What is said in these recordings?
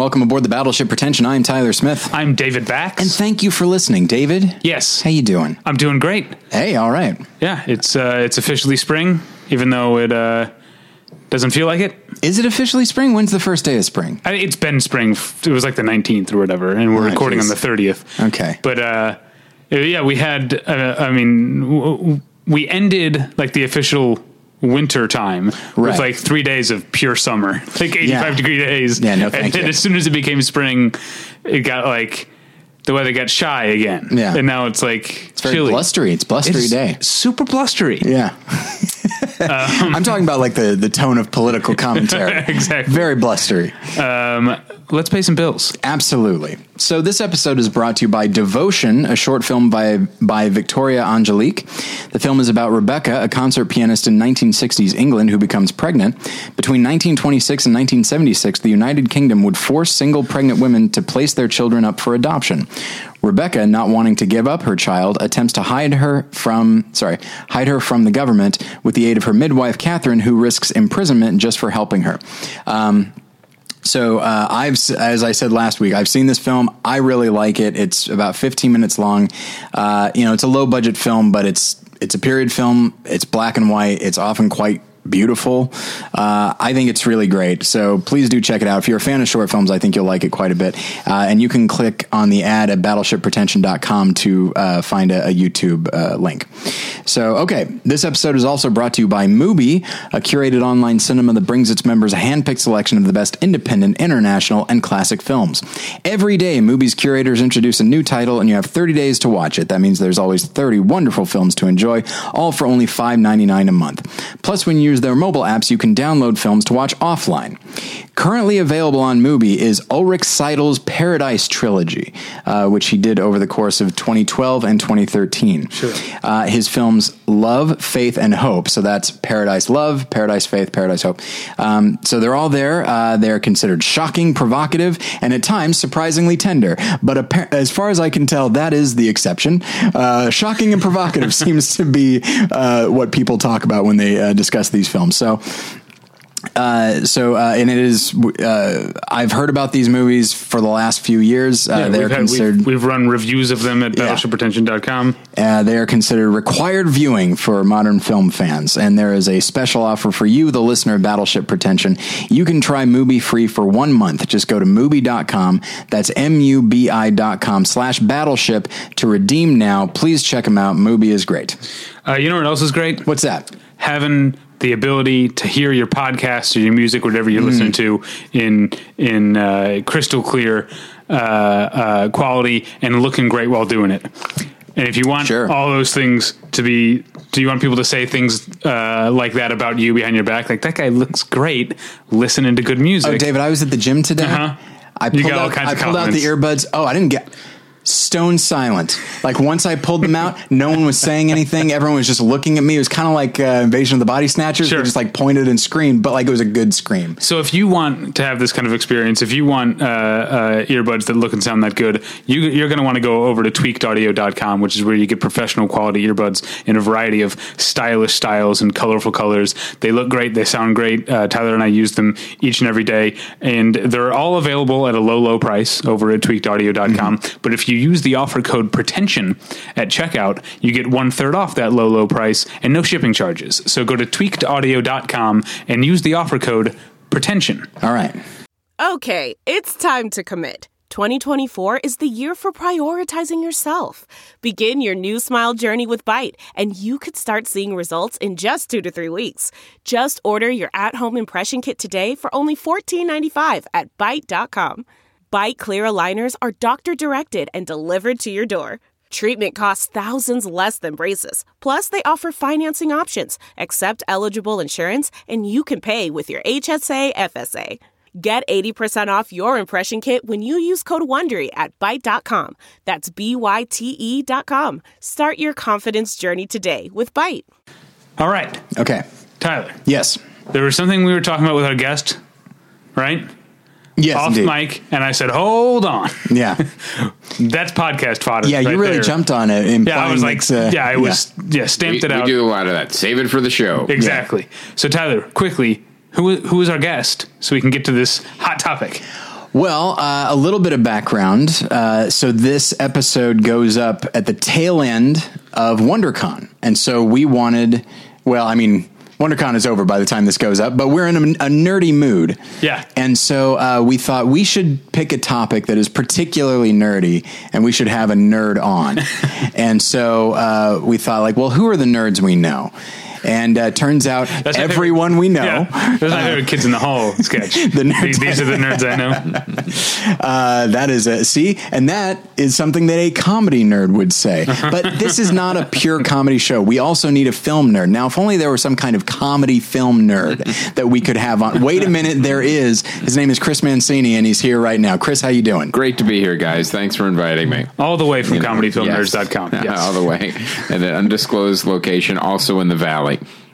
welcome aboard the Battleship Pretension. I'm Tyler Smith. I'm David Bax. And thank you for listening, David. yes, How you doing? I'm doing great. Hey, all right. Yeah, it's uh, it's officially spring, even though it uh, doesn't feel like it. Is it officially spring? When's the first day of spring? I, it's been spring. It was like the 19th or whatever, and we're Oh, recording geez. on the 30th. Okay. But uh, yeah, we had. Uh, I mean, we ended like the official winter time Right. with like three days of pure summer, like 85 Yeah. degree days. Yeah, no, and then as soon as it became spring, it got like the weather got shy again. Yeah. and now it's like It's very chilly. blustery. It's blustery It's day. super blustery. Yeah. I'm talking about like the, the tone of political commentary. Exactly. Very blustery. Um, let's pay some bills. Absolutely. So this episode is brought to you by Devotion, a short film by by Victoria Angelique. The film is about Rebecca, a concert pianist in 1960s England who becomes pregnant. Between 1926 and 1976, the United Kingdom would force single pregnant women to place their children up for adoption. Rebecca, not wanting to give up her child, attempts to hide her from sorry, hide her from the government with the aid of her midwife Catherine, who risks imprisonment just for helping her. Um, so uh, I've, as I said last week, I've seen this film. I really like it. It's about 15 minutes long. Uh, you know, it's a low budget film, but it's it's a period film. It's black and white. It's often quite beautiful. Uh, I think it's really great. So please do check it out. If you're a fan of short films, I think you'll like it quite a bit. Uh, and you can click on the ad at battleshippretension.com to uh, find a, a YouTube uh, link. So, okay, this episode is also brought to you by Mubi, a curated online cinema that brings its members a handpicked selection of the best independent, international, and classic films. Every day, Mubi's curators introduce a new title, and you have 30 days to watch it. That means there's always 30 wonderful films to enjoy, all for only $5.99 a month. Plus, when you use their mobile apps, you can download films to watch offline. Currently available on Mubi is Ulrich Seidl's Paradise Trilogy, uh, which he did over the course of 2012 and 2013. Sure. Uh, his films Love, Faith, and Hope. So that's Paradise Love, Paradise Faith, Paradise Hope. Um, so they're all there. Uh, they're considered shocking, provocative, and at times surprisingly tender. But as far as I can tell, that is the exception. Uh, shocking and provocative seems to be uh, what people talk about when they uh, discuss these films. So uh, so, uh, and it is, uh, I've heard about these movies for the last few years. Uh, Yeah, they're we've, had, considered, we've, we've run reviews of them at Yeah. battleshippretension.com. uh, they are considered required viewing for modern film fans. And there is a special offer for you, the listener of Battleship Pretension. You can try Mubi free for one month. Just go to Mubi.com. That's M-U-B-I dot com slash battleship to redeem now. Please check them out. Mubi is great. Uh, you know what else is great? What's that? Having the ability to hear your podcast or your music, whatever you're listening to, in in uh, crystal clear uh, uh, quality and looking great while doing it. And if you want Sure. all those things to be, do you want people to say things uh, like that about you behind your back? Like that guy looks great listening to good music. Oh, David, I was at the gym today. Uh-huh. I You pulled, got all out, I pulled out the earbuds. Oh, I didn't get stone silent. Like once I pulled them out, no one was saying anything. Everyone was just looking at me. It was kind of like uh, Invasion of the Body Snatchers. Sure. They just like pointed and screamed, but like it was a good scream. So if you want to have this kind of experience, if you want uh, uh, earbuds that look and sound that good, you, you're going to want to go over to tweakedaudio.com, which is where you get professional quality earbuds in a variety of stylish styles and colorful colors. They look great. They sound great. Uh, Tyler and I use them each and every day, and they're all available at a low, low price over at tweakedaudio.com. But if you use the offer code pretension at checkout, you get one third off that low, low price and no shipping charges. So go to tweakedaudio.com and use the offer code pretension. All right. Okay, it's time to commit. 2024 is the year for prioritizing yourself. Begin your new smile journey with Byte, and you could start seeing results in just two to three weeks. Just order your at home impression kit today for only $14.95 at Byte.com. Byte clear aligners are doctor directed and delivered to your door. Treatment costs thousands less than braces. Plus, they offer financing options, accept eligible insurance, and you can pay with your HSA FSA. Get 80% off your impression kit when you use code WONDERY at Byte.com. That's B-Y-T-E dot com. Start your confidence journey today with Byte. All right, Okay. Tyler. Yes. There was something we were talking about with our guest, right? Yes. Off indeed. mic, and I said, "Hold on, Yeah. that's podcast fodder." Yeah. right you really there. jumped on it. Yeah, I was like, uh, yeah, I was, yeah, stamped We, it out. we do a lot of that. Save it for the show. exactly. So, Tyler, quickly, who who is our guest, so we can get to this hot topic? Well, uh, a little bit of background. Uh, so this episode goes up at the tail end of WonderCon, and so we wanted. Well, I mean, WonderCon is over by the time this goes up, but we're in a, a nerdy mood. Yeah. and so uh, we thought we should pick a topic that is particularly nerdy, and we should have a nerd on. and so uh, we thought, like, well, who are the nerds we know? And uh, turns out That's my everyone favorite- we know. Yeah. That's my favorite Kids in the Hall sketch. The nerds these, these are the nerds I know. Uh, that is a see, and that is something that a comedy nerd would say. But this is not a pure comedy show. We also need a film nerd. Now, if only there were some kind of comedy film nerd that we could have on. Wait a minute, there is. His name is Chris Mancini, and he's here right now. Chris, how you doing? Great to be here, guys. Thanks for inviting me. All the way from comedyfilmnerds.com. Yes. Yes. All the way. And an undisclosed location, also in the valley.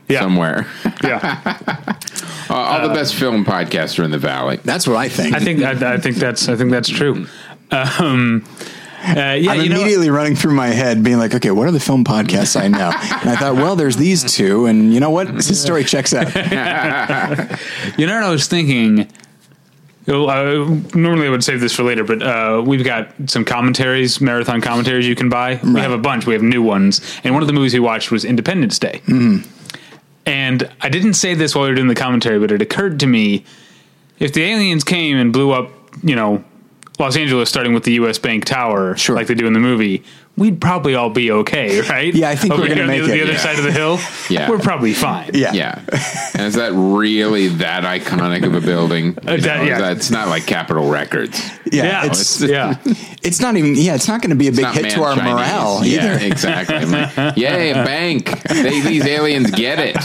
Yeah. Somewhere. yeah. Uh, all the best film podcasts are in the valley. That's what I think. I think I, I think that's I think that's true. Um, uh, yeah, I'm you know, immediately running through my head, being like, "Okay, what are the film podcasts I know?" And I thought, "Well, there's these two, and you know what? This story checks out." you know what I was thinking. Uh, normally I would save this for later, but uh, we've got some commentaries, marathon commentaries you can buy. We have a bunch. We have new ones, and one of the movies we watched was Independence Day. Mm-hmm. And I didn't say this while we were doing the commentary, but it occurred to me: if the aliens came and blew up, you know, Los Angeles, starting with the U.S. Bank Tower, Sure. like they do in the movie, we'd probably all be okay, right? Yeah, I think Over we're gonna here on make the, it. the other Yeah. side of the hill. Yeah. we're probably fine. Yeah. Yeah. and is that really that iconic of a building? Uh, that- know, yeah. That's not like Capitol Records. Yeah, Yeah, it's yeah. it's not even. Yeah, it's not going to be a big hit to our Chinese. morale Yeah, either. exactly. I'm like, Yay, a bank. They, these aliens get it.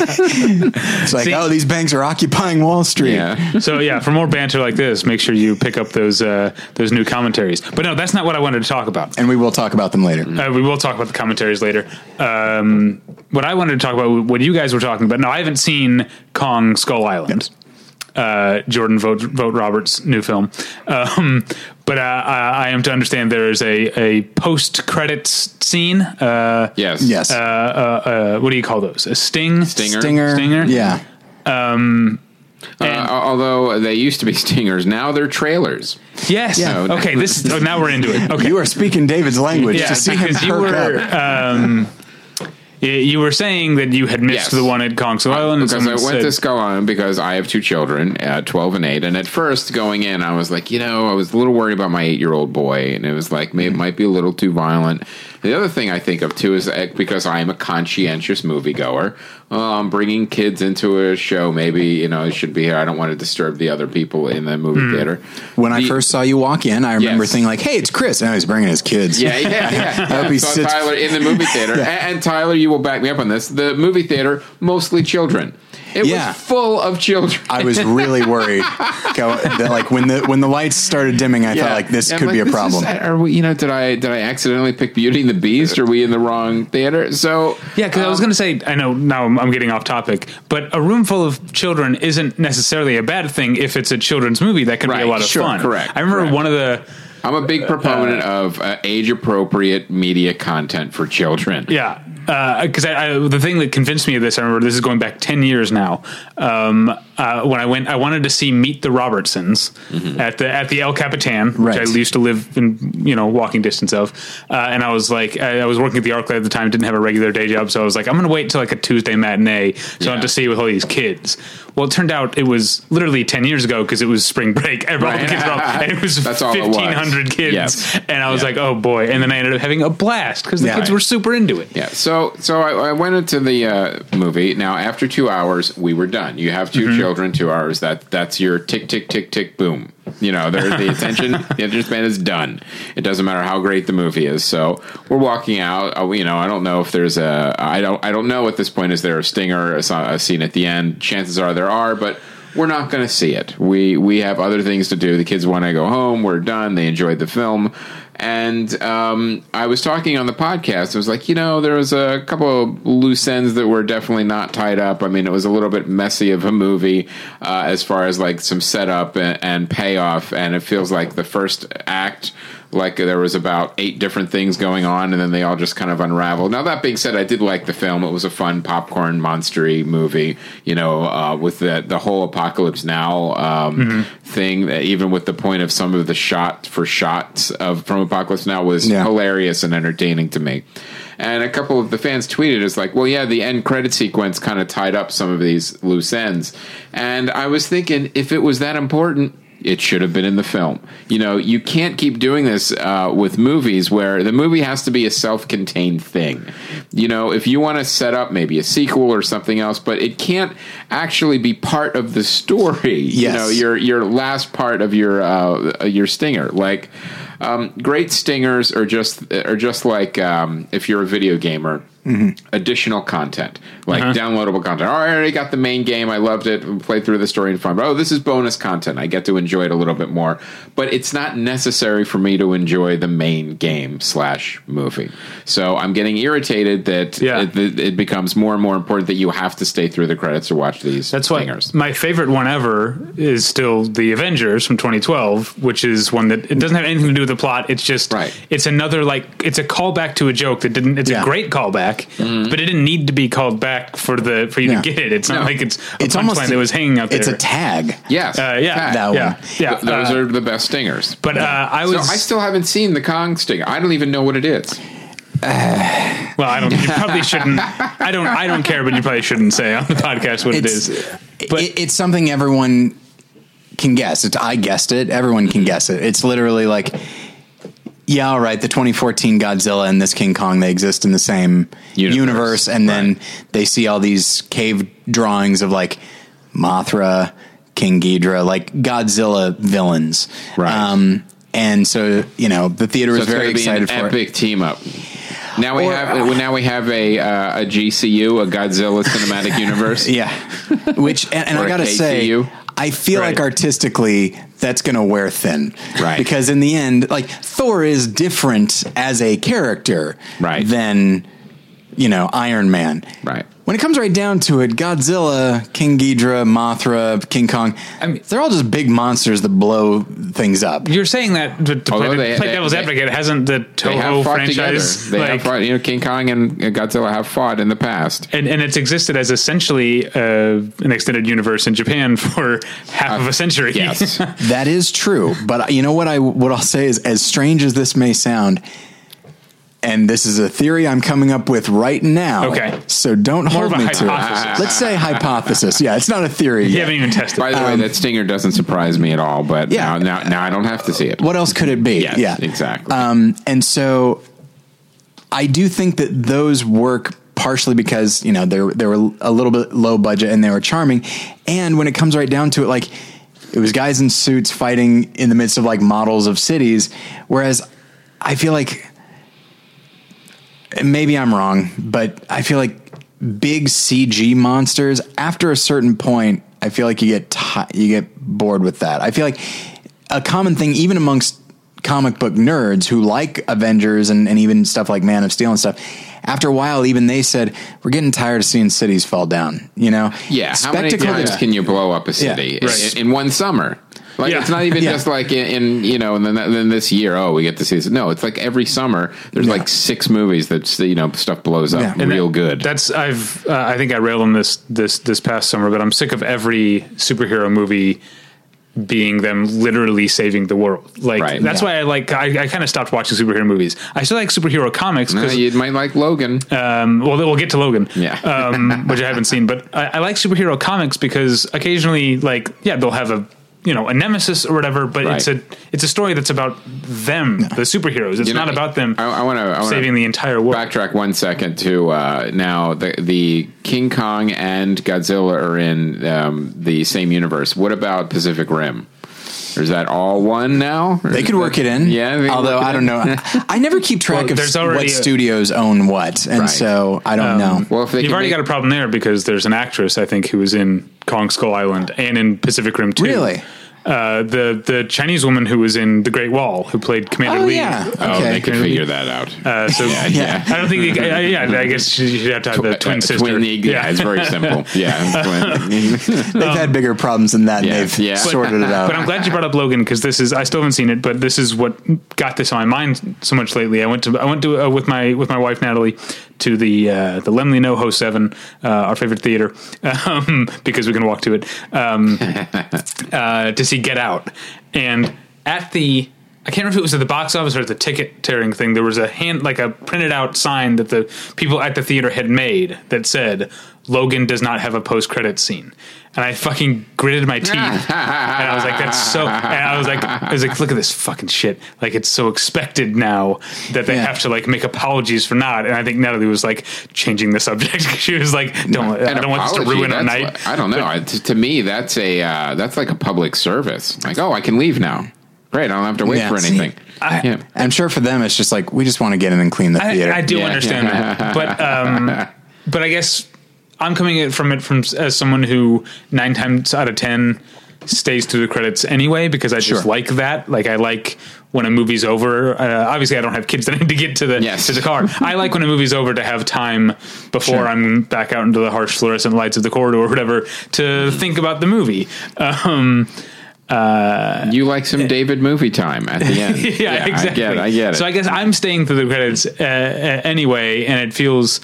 It's like, See- oh, these banks are occupying Wall Street. Yeah. So yeah, for more banter like this, make sure you pick up those uh, those new commentaries. But no, that's not what I wanted to talk about. And we will talk about them later. Uh, we will talk about the commentaries later. Um, what I wanted to talk about, what you guys were talking about. No, I haven't seen Kong Skull Island. Uh, Jordan Vogt, Vote Roberts' new film, um, but uh, I, I am to understand there is a, a post credits scene. Uh, Yes. Yes. uh, uh, uh, what do you call those? A sting, Stinger. Stinger. Stinger? Yeah. Uh, although they used to be stingers, now they're trailers. Yes. Yeah. Okay. This. Oh, now we're into it. Okay. You are speaking David's language Yeah, to see him because you were up. um, you were saying that you had missed Yes. the one at Kong Skull Island. and Because I someone went to said- Skull Island because I have two children, uh, 12 and 8. And at first, going in, I was like, you know, I was a little worried about my eight year old boy. And it was like, maybe it might be a little too violent. The other thing I think of, too, is that because I am a conscientious moviegower, um, bringing kids into a show, maybe, you know, it should be here. I don't want to disturb the other people in the movie theater. When I first saw you walk in, I remember Yes. thinking like, "Hey, it's Chris," and he's bringing his kids. Yeah, yeah, yeah. I hope he Saw sits- Tyler in the movie theater, and, and Tyler, you will back me up on this. The movie theater, mostly children. It Yeah. was full of children. I was really worried. That, like when the when the lights started dimming, I thought like this Yeah, I'm could be a problem. is- are we? You know, did I did I accidentally pick Beauty and the Beast? Are we in the wrong theater? So Yeah, because I was going to say, I know now I'm, I'm getting off topic, but a room full of children isn't necessarily a bad thing if it's a children's movie. That can be a lot of sure, fun. correct, I remember correct. one of the I'm a big proponent of uh, age appropriate media content for children. yeah. Because I, I, the thing that convinced me of this, I remember this is going back ten years now. Um, uh, when I went, I wanted to see Meet the Robinsons at the at the El Capitan, which I used to live in, you know, walking distance of. Uh, and I was like, I, I was working at the ArcLight at the time, didn't have a regular day job, so I was like, I'm going to wait until like a Tuesday matinee, so I Yeah. want to see with all these kids. Well, it turned out it was literally ten years ago because it was spring break. All the kids were out, and it was That's all it was. fifteen hundred kids, Yes. and I was Yeah. like, oh boy! And then I ended up having a blast because the Yeah. kids were super into it. Yeah, so so I, I went into the uh, movie. Now after two hours, we were done. You have 2 children, two hours. That that's your tick tick tick tick boom. You know, there the attention the attention span is done. It doesn't matter how great the movie is. So we're walking out. Uh, you know, I don't know if there's a I don't I don't know at this point is there a stinger a, a scene at the end. Chances are there are, but. We're not going to see it. We we have other things to do. The kids want to go home. We're done. They enjoyed the film, and um, I was talking on the podcast. I was like, you know, there was a couple of loose ends that were definitely not tied up. I mean, it was a little bit messy of a movie uh, as far as like some setup and, and payoff, and it feels like the first act. Like there was about eight different things going on, and then they all just kind of unraveled. Now that being said, I did like the film. It was a fun popcorn monstery movie, you know, uh, with the the whole Apocalypse Now um, Mm-hmm. thing. That even with the point of some of the shot for shots of from Apocalypse Now was Yeah. hilarious and entertaining to me. And a couple of the fans tweeted, "It's like, well, yeah, the end credit sequence kind of tied up some of these loose ends." And I was thinking, if it was that important, it should have been in the film. You know, you can't keep doing this uh, with movies where the movie has to be a self-contained thing. You know, if you want to set up maybe a sequel or something else, but it can't actually be part of the story. You Yes. know, your your last part of your uh, your stinger, like. Um, great stingers are just are just like um, if you're a video gamer, additional content like uh-huh. downloadable content. Oh, I already got the main game. I loved it. Played through the story and fun. Oh, this is bonus content. I get to enjoy it a little bit more. But it's not necessary for me to enjoy the main game slash movie. So I'm getting irritated that Yeah. it, it, it becomes more and more important that you have to stay through the credits to watch these. That's why my favorite one ever is still the Avengers from 2012, which is one that it doesn't have anything to do with the plot. It's just Right. it's another like it's a callback to a joke that didn't. It's Yeah. a great callback, but it didn't need to be called back for the for you Yeah. to get it. It's not like it's a It's almost punchline that was hanging out there. It's a tag. Yes. Uh, yeah, Fact. That yeah, one. yeah. Th- those uh, are the best stingers. But uh, I So was I still haven't seen the Kong stinger. I don't even know what it is. well. I don't. You probably shouldn't. I don't. I don't care, but you probably shouldn't say on the podcast what it It's. But it, it's something everyone can guess. It's, I guessed it. Everyone can guess it. It's literally like, yeah, all right. The 2014 Godzilla and this King Kong they exist in the same Universe. universe, and then they see all these cave drawings of like Mothra, King Ghidorah, like Godzilla villains. Right. Um, and so you know the theater So was very going to an excited for it. epic team up. Now we Or, have now we have a uh, a GCU, a Godzilla Cinematic Universe. Yeah, which and, and I gotta say. I feel Right. like artistically that's gonna wear thin, Right. Because in the end, like Thor is different as a character, Right. Than you know Iron Man, Right. When it comes right down to it, Godzilla, King Ghidorah, Mothra, King Kong, I mean- they're all just big monsters that blow things up. You're saying that to, to play, Although they- play they- devil's they- advocate hasn't the They Toho fought franchise together. They have fought. You know, King Kong and Godzilla have fought in the past. and, and it's existed as essentially uh, an extended universe in Japan for half of a century. Yes. That is true, but you know what I what I'll say is as strange as this may sound, and this is a theory I'm coming up with right now. Okay. so don't More hold me to it. hypothesis. Let's say hypothesis. Yeah, it's not a theory. you yet. haven't even tested. It. By the way, that stinger doesn't surprise me at all. But Um, Yeah. now, now, now I don't have to see it. What else could it be? Yes, yeah, exactly. Um, and so I do think that those work partially because you know they were they were a little bit low budget and they were charming, and when it comes right down to it, like it was guys in suits fighting in the midst of like models of cities, whereas I feel like and maybe I'm wrong, but I feel like big CG monsters after a certain point, I feel like you get ti you get bored with that. I feel like a common thing, even amongst comic book nerds who like Avengers and, and even stuff like Man of Steel and stuff. After a while, even they said we're getting tired of seeing cities fall down. You know, yeah. How many times that- can you blow up a city Yeah. Right. in, in one summer? Like Yeah. it's not even Yeah. just like in, in you know, and then then this year, oh, we get to see this. No, it's like every summer there's Yeah. like six movies that you know stuff blows up Yeah. And real that- good. That's I've uh, I think I railed on this this this past summer, but I'm sick of every superhero movie being them literally saving the world. Like Right. that's Yeah. why I like I, I kind of stopped watching superhero movies. I still like superhero comics because you might like Logan. um, well, we'll get to Logan, Yeah. um, which I haven't seen, but I, I like superhero comics because occasionally, like, yeah, they'll have a you know a nemesis or whatever, but it's a it's a story that's about them, the superheroes. It's You know, not about them I, I want to saving the entire world. backtrack one second to uh, now the the King Kong and Godzilla are in um, the same universe. What about Pacific Rim? Or is that all one now? Or They is could that- work it in. Yeah. Although I don't know. I never keep track Well, of what a- studios own what, and Right. so I don't um, know. Well, if they You've already make- got a problem there because there's an actress I think who was in Kong Skull Island and in Pacific Rim 2. Really? Uh, the the Chinese woman who was in The Great Wall who played Commander Oh, Lee. yeah. Oh, Okay. they could figure that out. Uh, so Yeah, yeah, yeah. I don't think. They, I, yeah, I guess you'd have to have the twin Uh, sister. Twin, yeah. it's very simple. Yeah. They've had bigger problems than that. and they've yeah. sorted it out. But I'm glad you brought up Logan because this is I still haven't seen it, but this is what got this on my mind so much lately. I went to I went to uh, with my with my wife Natalie to the uh, the Laemmle NoHo Seven, uh, our favorite theater, um, because we can walk to it um, uh, to see Get Out, and at the I can't remember if it was at the box office or at the ticket tearing thing. There was a hand, like a printed out sign that the people at the theater had made that said, "Logan does not have a post credit scene." And I fucking gritted my teeth, and I was like, "That's so." And I was like, "I was like, look at this fucking shit! Like it's so expected now that they Yeah. have to like make apologies for not." And I think Natalie was like changing the subject. she was like, "Don't, I don't want this to ruin our that's night." what- I don't know. I- to, to me, that's a uh, that's like a public service. Like, oh, I can leave now. Great, I don't have to wait Yeah, for anything. I- yeah. I'm sure for them, it's just like we just want to get in and clean the theater. I, I do Yeah. understand that, but um, but I guess I'm coming at- from it from as someone who nine times out of ten stays through the credits anyway because I just Sure. like that. Like I like when a movie's over. Uh, obviously, I don't have kids that need to get to the Yes. to the car. I like when a movie's over to have time before Sure. I'm back out into the harsh fluorescent lights of the corridor or whatever to think about the movie. Um, You like some David movie time at the end. yeah, exactly. I get it. I get it. So I guess I'm staying through the credits uh, uh, anyway, and it feels.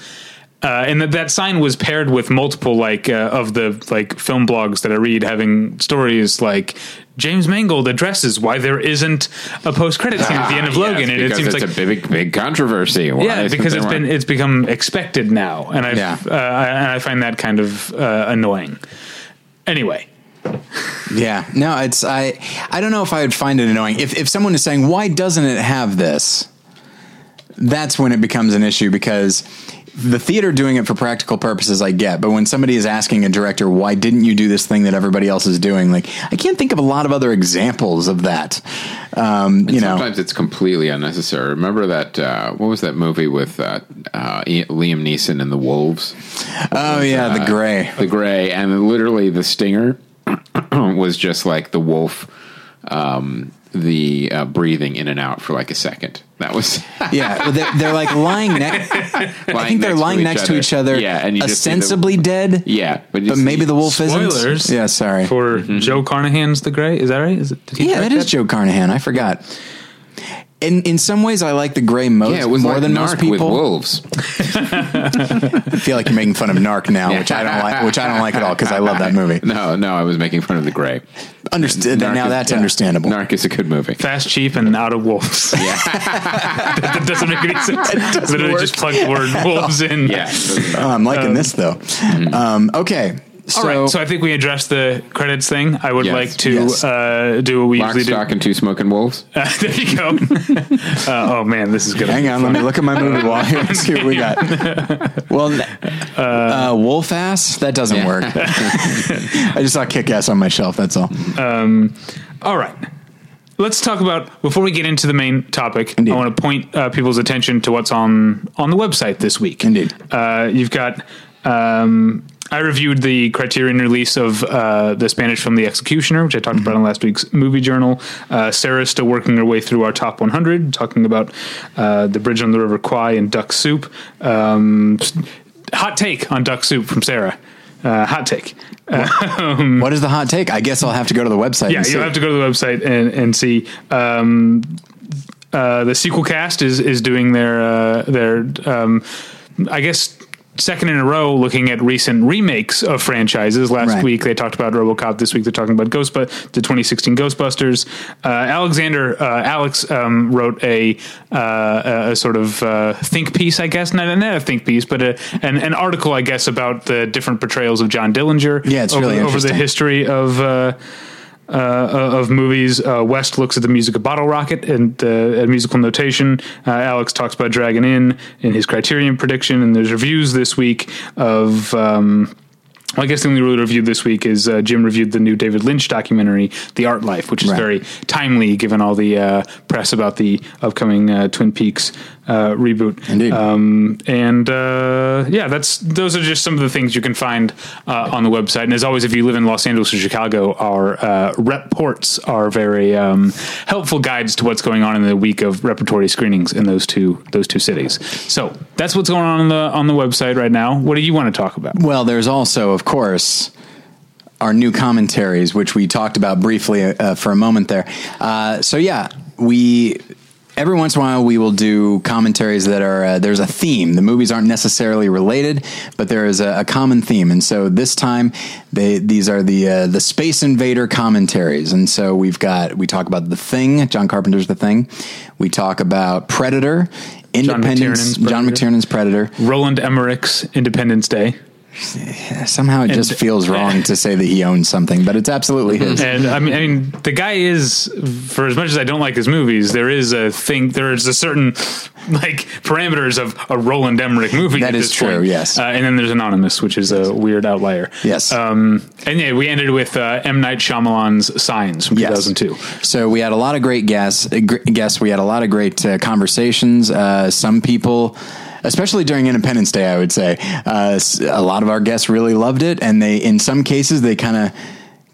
Uh, and that, that sign was paired with multiple like uh, of the like film blogs that I read having stories like James Mangold addresses why there isn't a post credit scene at the end of Ah, Logan, yes, and it seems it's like a big, big controversy. Why yeah, because there it's one? been it's become expected now, and I Yeah. uh, and I find that kind of uh, annoying. Anyway, Yeah, no, it's I. I don't know if I would find it annoying if if someone is saying why doesn't it have this. That's when it becomes an issue because the theater doing it for practical purposes I get, but when somebody is asking a director why didn't you do this thing that everybody else is doing, like I can't think of a lot of other examples of that. Um, you know, Sometimes it's completely unnecessary. Remember that? Uh, what was that movie with uh, uh, Liam Neeson and the Wolves? oh yeah, the Uh, grey. The Grey, and literally the stinger was just like the wolf, um, the uh, breathing in and out for like a second. That was Yeah, they're, they're like lying next. I think they're lying next to each other. Yeah, and you just the- dead. yeah, but, but see- maybe the wolf Spoilers. isn't. Yeah, sorry. for Mm-hmm. Joe Carnahan's The Grey, is that right? Is it? Yeah, direct that is Joe Carnahan. I forgot. In in some ways, I like the grey most Yeah, it was more like than Narc most with people. wolves. I feel like you're making fun of Narc now, which I don't like. Which I don't like at all because I love that movie. No, no, I was making fun of the Grey. Understood. Narc Now is- that's yeah. understandable. Narc is a good movie. Fast, cheap, and out of wolves. that, that doesn't make any sense. Literally just plug the word wolves in. Yeah, Oh, I'm liking this though. Um, okay, so, All right, so I think we addressed the credits thing. I would Yes. like to Yes. uh, do what we Lock, usually do. stock, and two smoking wolves. Uh, there you go. uh, oh man, this is good. hang on. Let me look at my movie while let's see what we got. Well, uh, wolf ass that doesn't Yeah. work. I just saw kick ass on my shelf. That's all. All right. Let's talk about before we get into the main topic. Indeed. I want to point uh, people's attention to what's on on the website this week. Indeed. uh, you've got. Um, I reviewed the Criterion release of uh, the Spanish film The Executioner, which I talked about in last week's movie journal. Uh, Sarah's still working her way through our top 100, talking about uh, The Bridge on the River Kwai and Duck Soup. Um, hot take on Duck Soup from Sarah. Uh, hot take. What is the hot take? I guess I'll have to go to the website. Yeah, and see. you'll have to go to the website and, and see. Um, uh, the sequel cast is is doing their uh, their um, I guess second in a row looking at recent remakes of franchises. Last Right. week they talked about RoboCop. This week they're talking about Ghostbusters, the 2016 Ghostbusters. Uh, Alexander uh, Alex um, wrote a, uh, a sort of uh, think piece, I guess, not, not a think piece, but a, an, an article, I guess, about the different portrayals of John Dillinger. Yeah, it's over, really over the history of. Uh, of movies. Uh, West looks at the music of Bottle Rocket and the uh, musical notation. Uh, Alex talks about Dragon Inn in his Criterion prediction, and there's reviews this week of. Um, well, I guess the only real review this week is uh, Jim reviewed the new David Lynch documentary, The Art Life, which is Right. very timely given all the uh, press about the upcoming uh, Twin Peaks uh, reboot. Indeed. Um, and uh, yeah, that's those are just some of the things you can find uh, on the website. And as always, if you live in Los Angeles or Chicago, our uh, reports are very um, helpful guides to what's going on in the week of repertory screenings in those two those two cities. So that's what's going on on the on the website right now. What do you want to talk about? Well, there's also, of course, our new commentaries, which we talked about briefly uh, for a moment there. Uh, so, yeah, we every once in a while we will do commentaries that are uh, there's a theme. The movies aren't necessarily related but there is a, a common theme. And so this time they these are the uh, the space invader commentaries. And so we've got we talk about the thing john carpenter's the thing. We talk about predator independence McTiernan's john Predator. mctiernan's predator. Roland Emmerich's Independence Day. Somehow it just feels wrong to say that he owns something but it's absolutely his And I mean, I mean, the guy is, for as much as I don't like his movies, there is a thing, there is a certain like parameters of a Roland Emmerich movie. That at is true, point. yes. Uh, and then there's Anonymous, which is a weird outlier. Yes. Um, and yeah, we ended with uh, M Night Shyamalan's Signs from 2002. So we had a lot of great guests. Guests. We had a lot of great uh, conversations. Uh, some people. Especially during Independence Day, I would say uh, a lot of our guests really loved it, and they, in some cases, they kind of,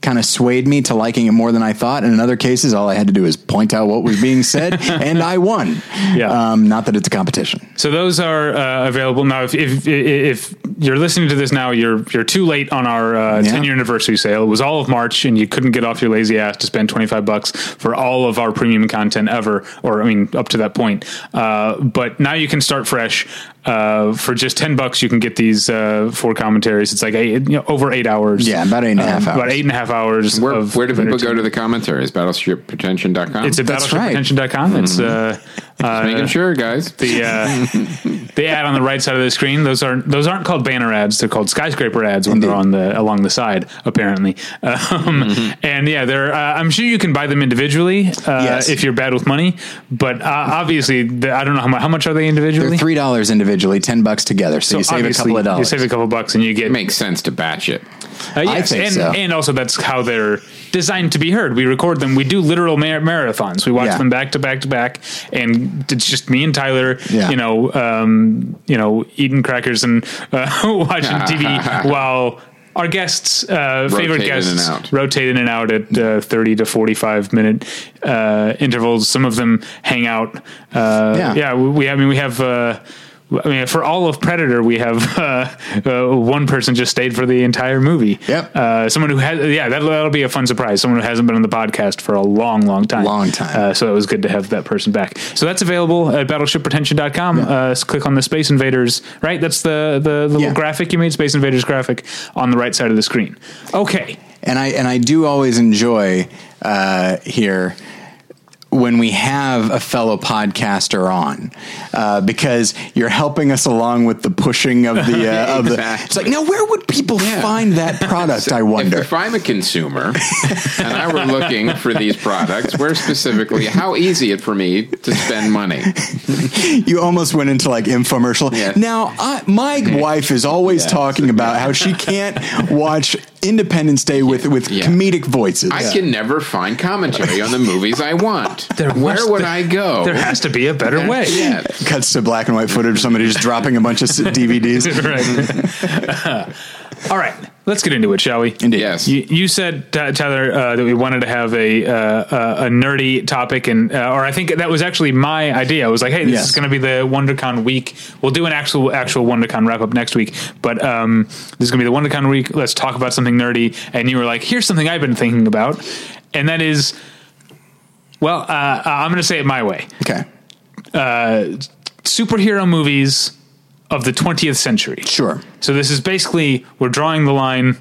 kind of swayed me to liking it more than I thought. And in other cases, all I had to do is point out what was being said, and I won. Yeah. Um, not that it's a competition. So those are uh, available now. If, if if you're listening to this now, you're you're too late on our uh, Yeah. 10 year anniversary sale. It was all of March, and you couldn't get off your lazy ass to spend 25 bucks for all of our premium content ever, or I mean, up to that point. Uh, but now you can start fresh. Uh, for just 10 bucks, you can get these uh, four commentaries. It's like eight, you know, over eight hours. Yeah, about eight and a half Um, About hours. eight and a half hours. Where, of where do people go to the commentaries? Battleshippretension.com. It's at That's right. battleshippretension.com. It's uh, uh, Making sure, guys. the uh, the ad on the right side of the screen. Those aren't those aren't called banner ads. They're called skyscraper ads when they're on the along the side. Apparently, um, and yeah, they're. Uh, I'm sure you can buy them individually uh, Yes. if you're bad with money. But uh, obviously, the, I don't know how much. How much are they individually? They're three dollars individually, ten bucks together. So, you save a couple of dollars. You dollars. save a couple bucks and you get It makes sense to batch it. uh, yes, I think and, so. and also that's how they're designed to be heard. We record them. We do literal mar- marathons. We watch Yeah. them back to back to back, and it's just me and Tyler. Yeah. You know, um, you know, eating crackers and uh, watching TV while. Our guests, uh, favorite guests, rotate in and out at uh, thirty to forty-five minute uh, intervals. Some of them hang out. Uh, Yeah. yeah, we, we. I mean, we have. Uh, I mean, for all of Predator, we have uh, uh, one person just stayed for the entire movie. Yep. Uh, someone who has, yeah, that'll, that'll be a fun surprise. Someone who hasn't been on the podcast for a long, long time. Long time. Uh, so it was good to have that person back. So that's available at battleshippretension.com. Uh, s- click on the Space Invaders, right? That's the, the, the Yeah. little graphic you made, Space Invaders graphic on the right side of the screen. Okay. and I and I do always enjoy uh, here when we have a fellow podcaster on uh, because you're helping us along with the pushing of the uh, of the. It's like now where would people Yeah. find that product? I wonder. If, if I'm a consumer and I were looking for these products, where specifically, how easy it for me to spend money? you almost went into like infomercial. Yeah. Now, I, my wife is always Yes. talking about how she can't watch Independence Day with with Yeah. comedic voices. I can never find commentary on the movies I want. There Where must- would I go? There has to be a better way. Yeah. Cuts to black and white footage of somebody just dropping a bunch of DVDs. right. All right. Let's get into it, shall we? Indeed. Yes. You, you said Tyler uh, that we wanted to have a uh, uh, a nerdy topic, and uh, or I think that was actually my idea. I was like, hey, this Yes. is going to be the WonderCon week. We'll do an actual actual WonderCon wrap up next week, but um, this is going to be the WonderCon week. Let's talk about something nerdy. And you were like, here's something I've been thinking about, and that is, well, uh, I'm going to say it my way. Okay. Superhero movies of the 20th century. Sure. So this is basically we're drawing the line.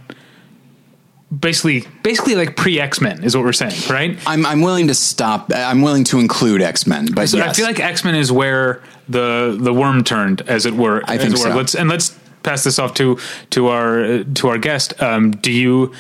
Basically, basically like pre X Men is what we're saying, right? I'm I'm willing to stop. I'm willing to include X Men, but So yes. I feel like X Men is where the the worm turned, as it were. I think so. Let's and let's pass this off to to our to our guest. Um, do you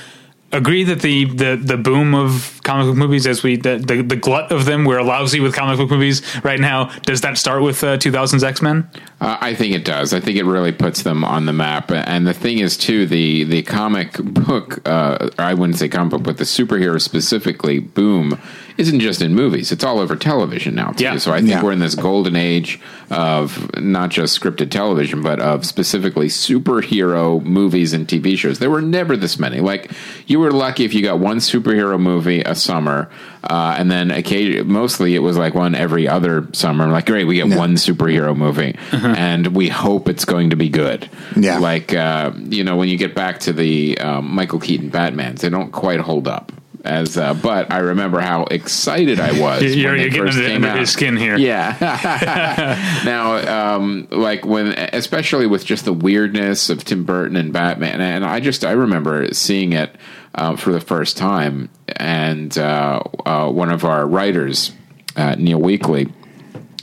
agree that the, the the boom of comic book movies, as we the, the the glut of them, we're lousy with comic book movies right now? Does that start with uh, 2000s X Men? Uh, I think it does. I think it really puts them on the map. And the thing is, too, the the comic book, uh, or I wouldn't say comic book, but the superhero specifically, boom, isn't just in movies. It's all over television now, too. Yeah. So I think Yeah. we're in this golden age of not just scripted television, but of specifically superhero movies and TV shows. There were never this many. Like, you were lucky if you got one superhero movie a summer, uh, and then occasionally, mostly it was like one every other summer. Like, great, we get one superhero movie, and we hope it's going to be good. Yeah. Like, uh, you know, when you get back to the um, Michael Keaton Batmans, they don't quite hold up. As uh, but I remember how excited I was. You're, when they you're getting first under, came under out. his skin here. Yeah. now, um, like when, especially with just the weirdness of Tim Burton and Batman, and I just I remember seeing it uh, for the first time, and uh, uh, one of our writers, uh, Neil Weekly,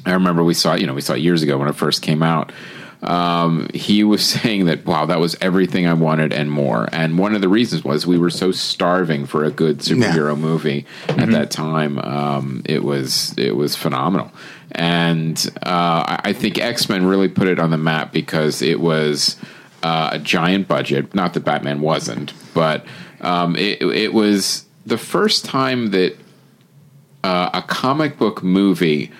I remember we saw you know we saw it years ago when it first came out. Um, he was saying that wow, that was everything I wanted and more. And one of the reasons was we were so starving for a good superhero movie at that time. Um, it was it was phenomenal, and uh, I I think X Men really put it on the map because it was uh, a giant budget. Not that Batman wasn't, but um, it, it was the first time that uh, a comic book movie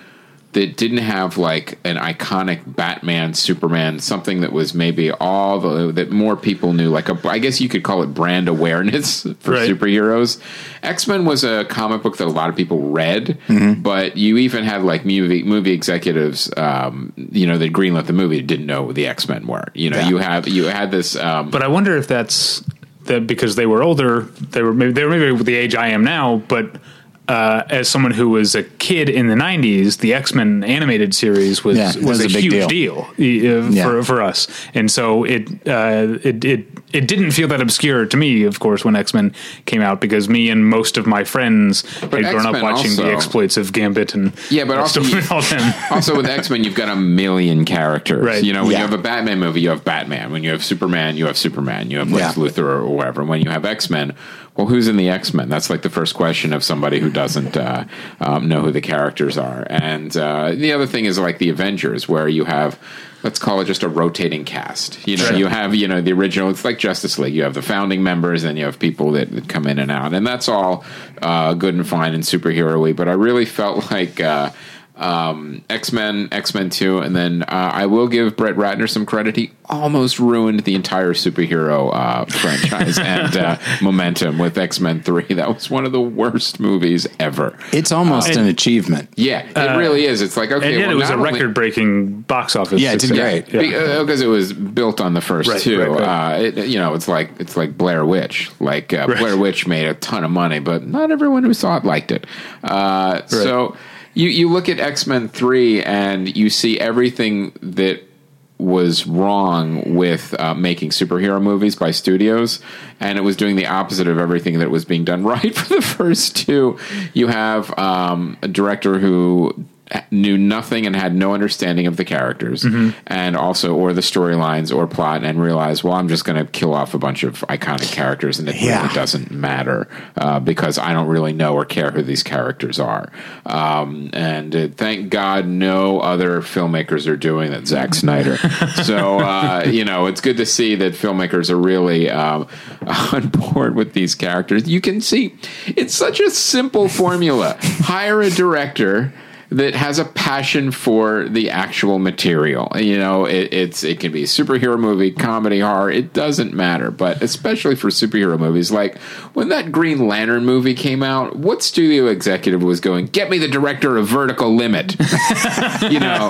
that didn't have like an iconic Batman, Superman, something that was maybe all the that more people knew. Like a, I guess you could call it brand awareness for Right. superheroes. X Men was a comic book that a lot of people read, but you even had like movie movie executives, um, you know, that greenlit the movie didn't know who the X Men were. You know, Yeah. you have you had this. Um, But I wonder if that's that because they were older, they were maybe they were maybe the age I am now, but uh, as someone who was a kid in the '90s, the X Men animated series was Yeah, was, was a, huge deal. deal, uh, Yeah. for for us, and so it uh, it it it didn't feel that obscure to me, of course, when X Men came out because me and most of my friends had grown up watching also- the exploits of Gambit and Yeah, but also you- all them. also with X Men, you've got a million characters. Right. You know, when Yeah. you have a Batman movie, you have Batman. When you have Superman, you have Superman. You have Lex Yeah. Luthor or whatever. When you have X Men, well, who's in the X Men? That's like the first question of somebody who doesn't uh, um, know who the characters are. And uh, the other thing is like the Avengers, where you have. Let's call it just a rotating cast. You know, Sure. you have you know the original. It's like Justice League. You have the founding members, and you have people that, that come in and out, and that's all uh, good and fine and superhero-y. But I really felt like uh, um, X Men, X Men Two, and then uh, I will give Brett Ratner some credit. He almost ruined the entire superhero uh, franchise and uh, momentum with X Men Three. That was one of the worst movies ever. It's almost Uh, an achievement. Yeah, it really is. It's like okay, and yet well, it was a only- record-breaking box office. Yeah, it did success. great. Yeah. because it was built on the first Right, two. right, right. Uh, it, you know, it's like it's like Blair Witch. Like uh, Blair Witch made a ton of money, but not everyone who saw it liked it. Uh, So you you look at X Men three and you see everything that was wrong with uh, making superhero movies by studios, and it was doing the opposite of everything that was being done right for the first two. You have um, a director who knew nothing and had no understanding of the characters and also or the storylines or plot and realized well i'm just going to kill off a bunch of iconic characters and it Yeah. really doesn't matter uh, because i don't really know or care who these characters are. Um, and uh, thank god no other filmmakers are doing that Zack snyder. So uh, you know it's good to see that filmmakers are really um, on board with these characters. You can see it's such a simple formula. Hire a director that has a passion for the actual material. You know, it, it's it can be a superhero movie, comedy, horror. It doesn't matter. But especially for superhero movies, like when that Green Lantern movie came out, what studio executive was going, "Get me the director of Vertical Limit"? you know,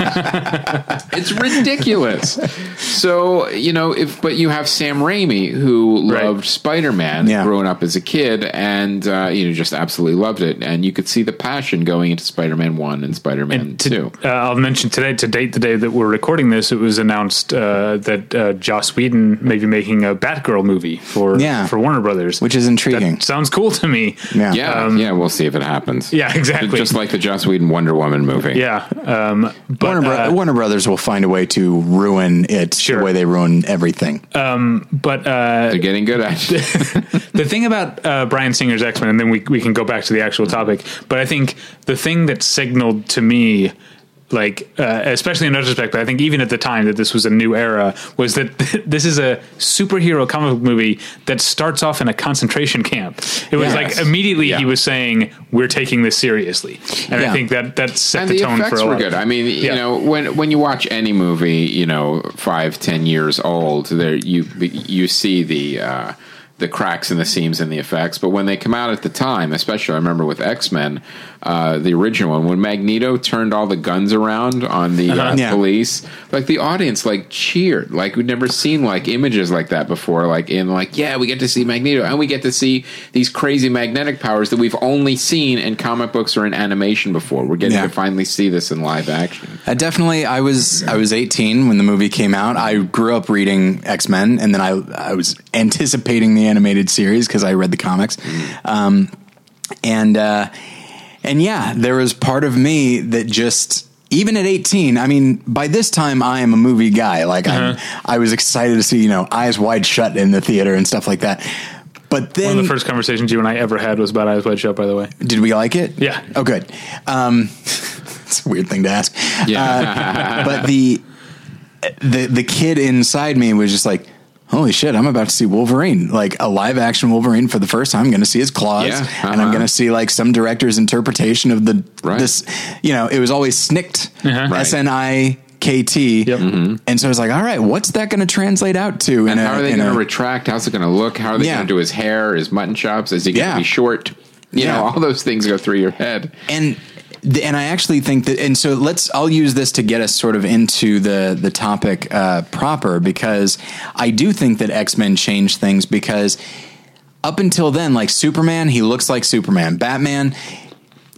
it's ridiculous. So you know, if but you have Sam Raimi who Right. loved Spider Man Yeah. growing up as a kid, and uh, you know just absolutely loved it, and you could see the passion going into Spider Man One and Spider Man To- Two. Uh, I'll mention today, to date, the day that we're recording this, it was announced uh, that uh, Joss Whedon may be making a Batgirl movie for Yeah. for Warner Brothers, Which is intriguing. That sounds cool to me. Yeah. Yeah, yeah, we'll see if it happens. um, Yeah, exactly. Just like the Joss Whedon Wonder Woman movie. Yeah, um, but Warner, Bro- uh, Warner Brothers will find a way to ruin it Sure. the way they ruin everything. but uh, They're getting good at it. the thing about uh, Bryan Singer's X Men, and then we we can go back to the actual topic. But I think the thing that signaled to me, like uh, especially in retrospect, but I think even at the time that this was a new era, was that this is a superhero comic book movie that starts off in a concentration camp. It was Yes. like immediately Yeah. he was saying, "We're taking this seriously," and Yeah. I think that that set and the, the tone effects for a were lot. good. I mean, you know, when when you watch any movie, you know, five, ten years old, there you you see the uh, the cracks and the seams and the effects. But when they come out at the time, especially I remember with X Men, uh, the original one, when Magneto turned all the guns around on the uh, Uh-huh. Yeah. police, like the audience like cheered, like we'd never seen like images like that before. Like in like yeah, we get to see Magneto and we get to see these crazy magnetic powers that we've only seen in comic books or in animation before. We're getting Yeah. to finally see this in live action. Uh, definitely, I was I was 18 when the movie came out. I grew up reading X Men, and then I I was anticipating the animated series because I read the comics, um, and uh, and yeah, there was part of me that just even at 18. I mean, by this time, I am a movie guy. Like I I was excited to see you know Eyes Wide Shut in the theater and stuff like that. But then One of the first conversations you and I ever had was about Eyes Wide Shut. By the way, did we like it? Yeah. Oh, good. Um, it's a weird thing to ask. Yeah. but the the the kid inside me was just like, "Holy shit! I'm about to see Wolverine, like a live action Wolverine for the first time. I'm going to see his claws, Yeah, and I'm uh-huh. going to see like some director's interpretation of the Right. this. You know, it was always snicked, Uh-huh. Right. S N I K T, Yep. and so I was like, "All right, what's that going to translate out to?" And in a- how are they in going a- to retract? How's it going to look? How are they Yeah. going to do his hair, his mutton chops? Is he going to Yeah. be short? You Yeah. know, all those things go through your head. and th- and I actually think that and so let's I'll use this to get us sort of into the the topic uh, proper because I do think that X Men changed things because up until then like Superman he looks like Superman Batman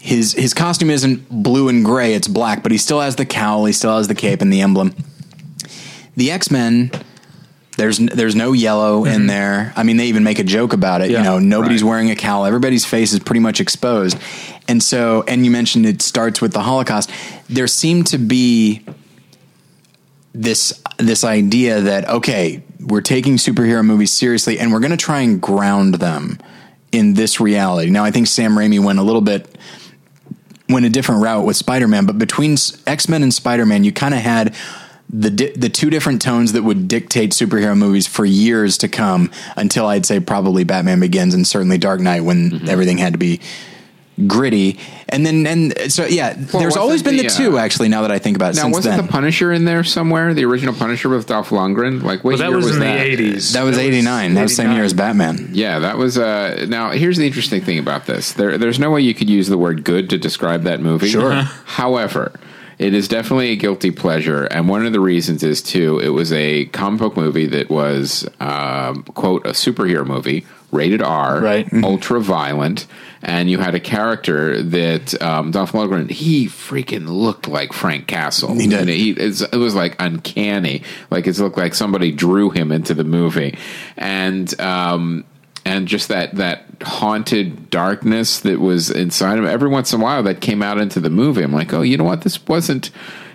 his his costume isn't blue and gray it's black but he still has the cowl he still has the cape and the emblem the X Men there's there's no yellow in there. I mean, they even make a joke about it. Yeah. you know, nobody's Right. wearing a cowl. Everybody's face is pretty much exposed. And so, and you mentioned it starts with the Holocaust. There seemed to be this this idea that okay, we're taking superhero movies seriously, and we're going to try and ground them in this reality. Now, I think Sam Raimi went a little bit went a different route with Spider-Man, but between X Men and Spider-Man, you kind of had the di- the two different tones that would dictate superhero movies for years to come until I'd say probably Batman Begins and certainly Dark Knight when Mm-hmm. everything had to be gritty. And then and so yeah, there's always been the, the, two uh, actually. Now that I think about it, Now, since wasn't then the Punisher in there somewhere? The original Punisher with Dolph Lundgren? Like, what well, that year was, was in that? the eighties. that was eighty nine. That was the same year as Batman. Yeah, that was. Uh, now, here's the interesting thing about this. There, there's no way you could use the word "good" to describe that movie. Sure. However, it is definitely a guilty pleasure, and one of the reasons is too. It was a comic book movie that was um, quote a superhero movie, rated R, Right. Mhm. ultra violent, and you had a character that um, Dolph Lundgren. He freaking looked like Frank Castle. He did. He, it was like uncanny. Like it looked like somebody drew him into the movie, and um, and just that that haunted darkness that was inside him. Every once in a while, that came out into the movie. I'm like, oh, you know what? This wasn't.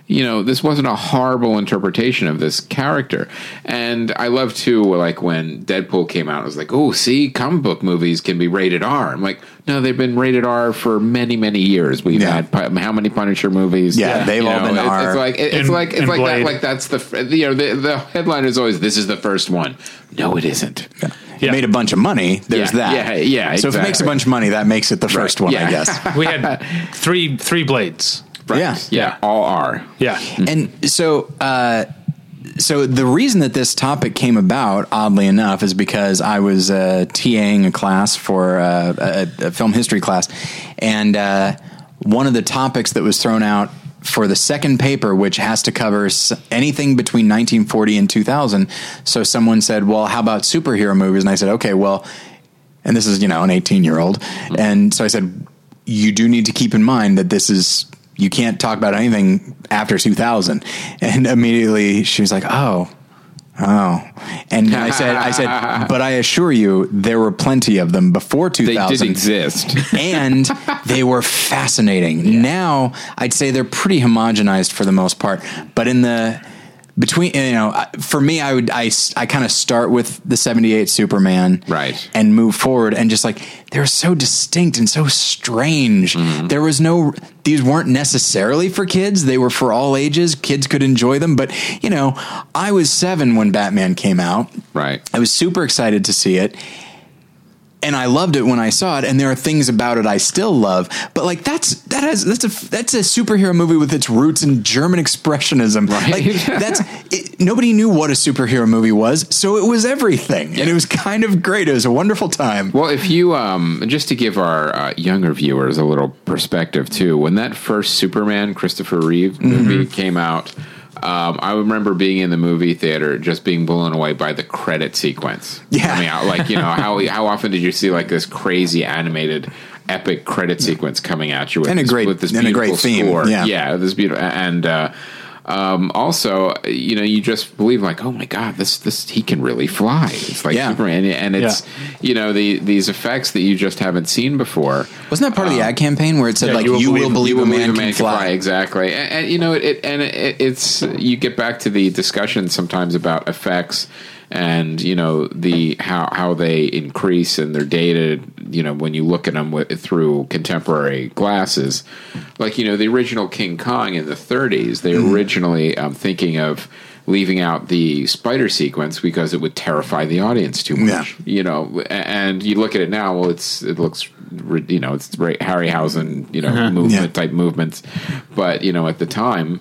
You know, this wasn't a horrible interpretation of this character. And I love too, like when Deadpool came out, I was like, oh, see, comic book movies can be rated R. I'm like, no, they've been rated R for many, many years. We've Yeah. had how many Punisher movies? Yeah, they've You all been it's, R. It's like it's And- like it's and like that. Like that's the you know the, the headline is always this is the first one. No, it isn't. It Yeah. made a bunch of money. There's Yeah, that. yeah, yeah, So if it makes a bunch of money, that makes it the first one, yeah. I guess. we had three three blades. Yeah. Yeah, all are. Yeah, And so, uh, so the reason that this topic came about, oddly enough, is because I was uh, TAing a class for uh, a, a film history class, and uh, one of the topics that was thrown out for the second paper, which has to cover anything between 1940 and 2000. So someone said, "Well, how about superhero movies?" And I said, "Okay, well." And this is, you know, an 18 year old. And so I said, you do need to keep in mind that this is, you can't talk about anything after 2000. And immediately she was like, oh, oh. And I said, I said, but I assure you, there were plenty of them before 2000. They 2000 did exist. and they were fascinating. Now, I'd say they're pretty homogenized for the most part, but in the between you know for me i would i, I kind of start with the 78 superman Right. and move forward and just like they're so distinct and so strange mm-hmm. there was no these weren't necessarily for kids they were for all ages kids could enjoy them but you know i was seven when batman came out right. I was super excited to see it. And I loved it when I saw it, and there are things about it I still love. But like that's that has that's a that's a superhero movie with its roots in German expressionism. Right. Like that's it, nobody knew what a superhero movie was, so it was everything, and it was kind of great. It was a wonderful time. Well, if you um, just to give our uh, younger viewers a little perspective too, when that first Superman Christopher Reeve movie came out, um, I remember being in the movie theater, just being blown away by the credit sequence. Yeah. coming out. Like you know how how often did you see like this crazy animated? Epic credit sequence coming at you with And a this, great- with this and a great beautiful theme, score. yeah. yeah, this beautiful and uh, um, also you know you just believe like oh my god this this he can really fly. It's like Yeah. Superman and it's you know the these effects that you just haven't seen before. Wasn't that part of the ad campaign where it said yeah, like you you will will, believe- believe, You will a man, can, fly. exactly, and, and, you know it, and it, it's you get back to the discussion sometimes about effects and you know the how how they increase and they're dated. You know when you look at them with, through contemporary glasses, like you know the original King Kong in the 30s, they Mm-hmm. originally um, thinking of leaving out the spider sequence because it would terrify the audience too much. Yeah. You know, and you look at it now. Well, it's it looks you know it's Harryhausen you know movement Yeah. type movements, but you know at the time.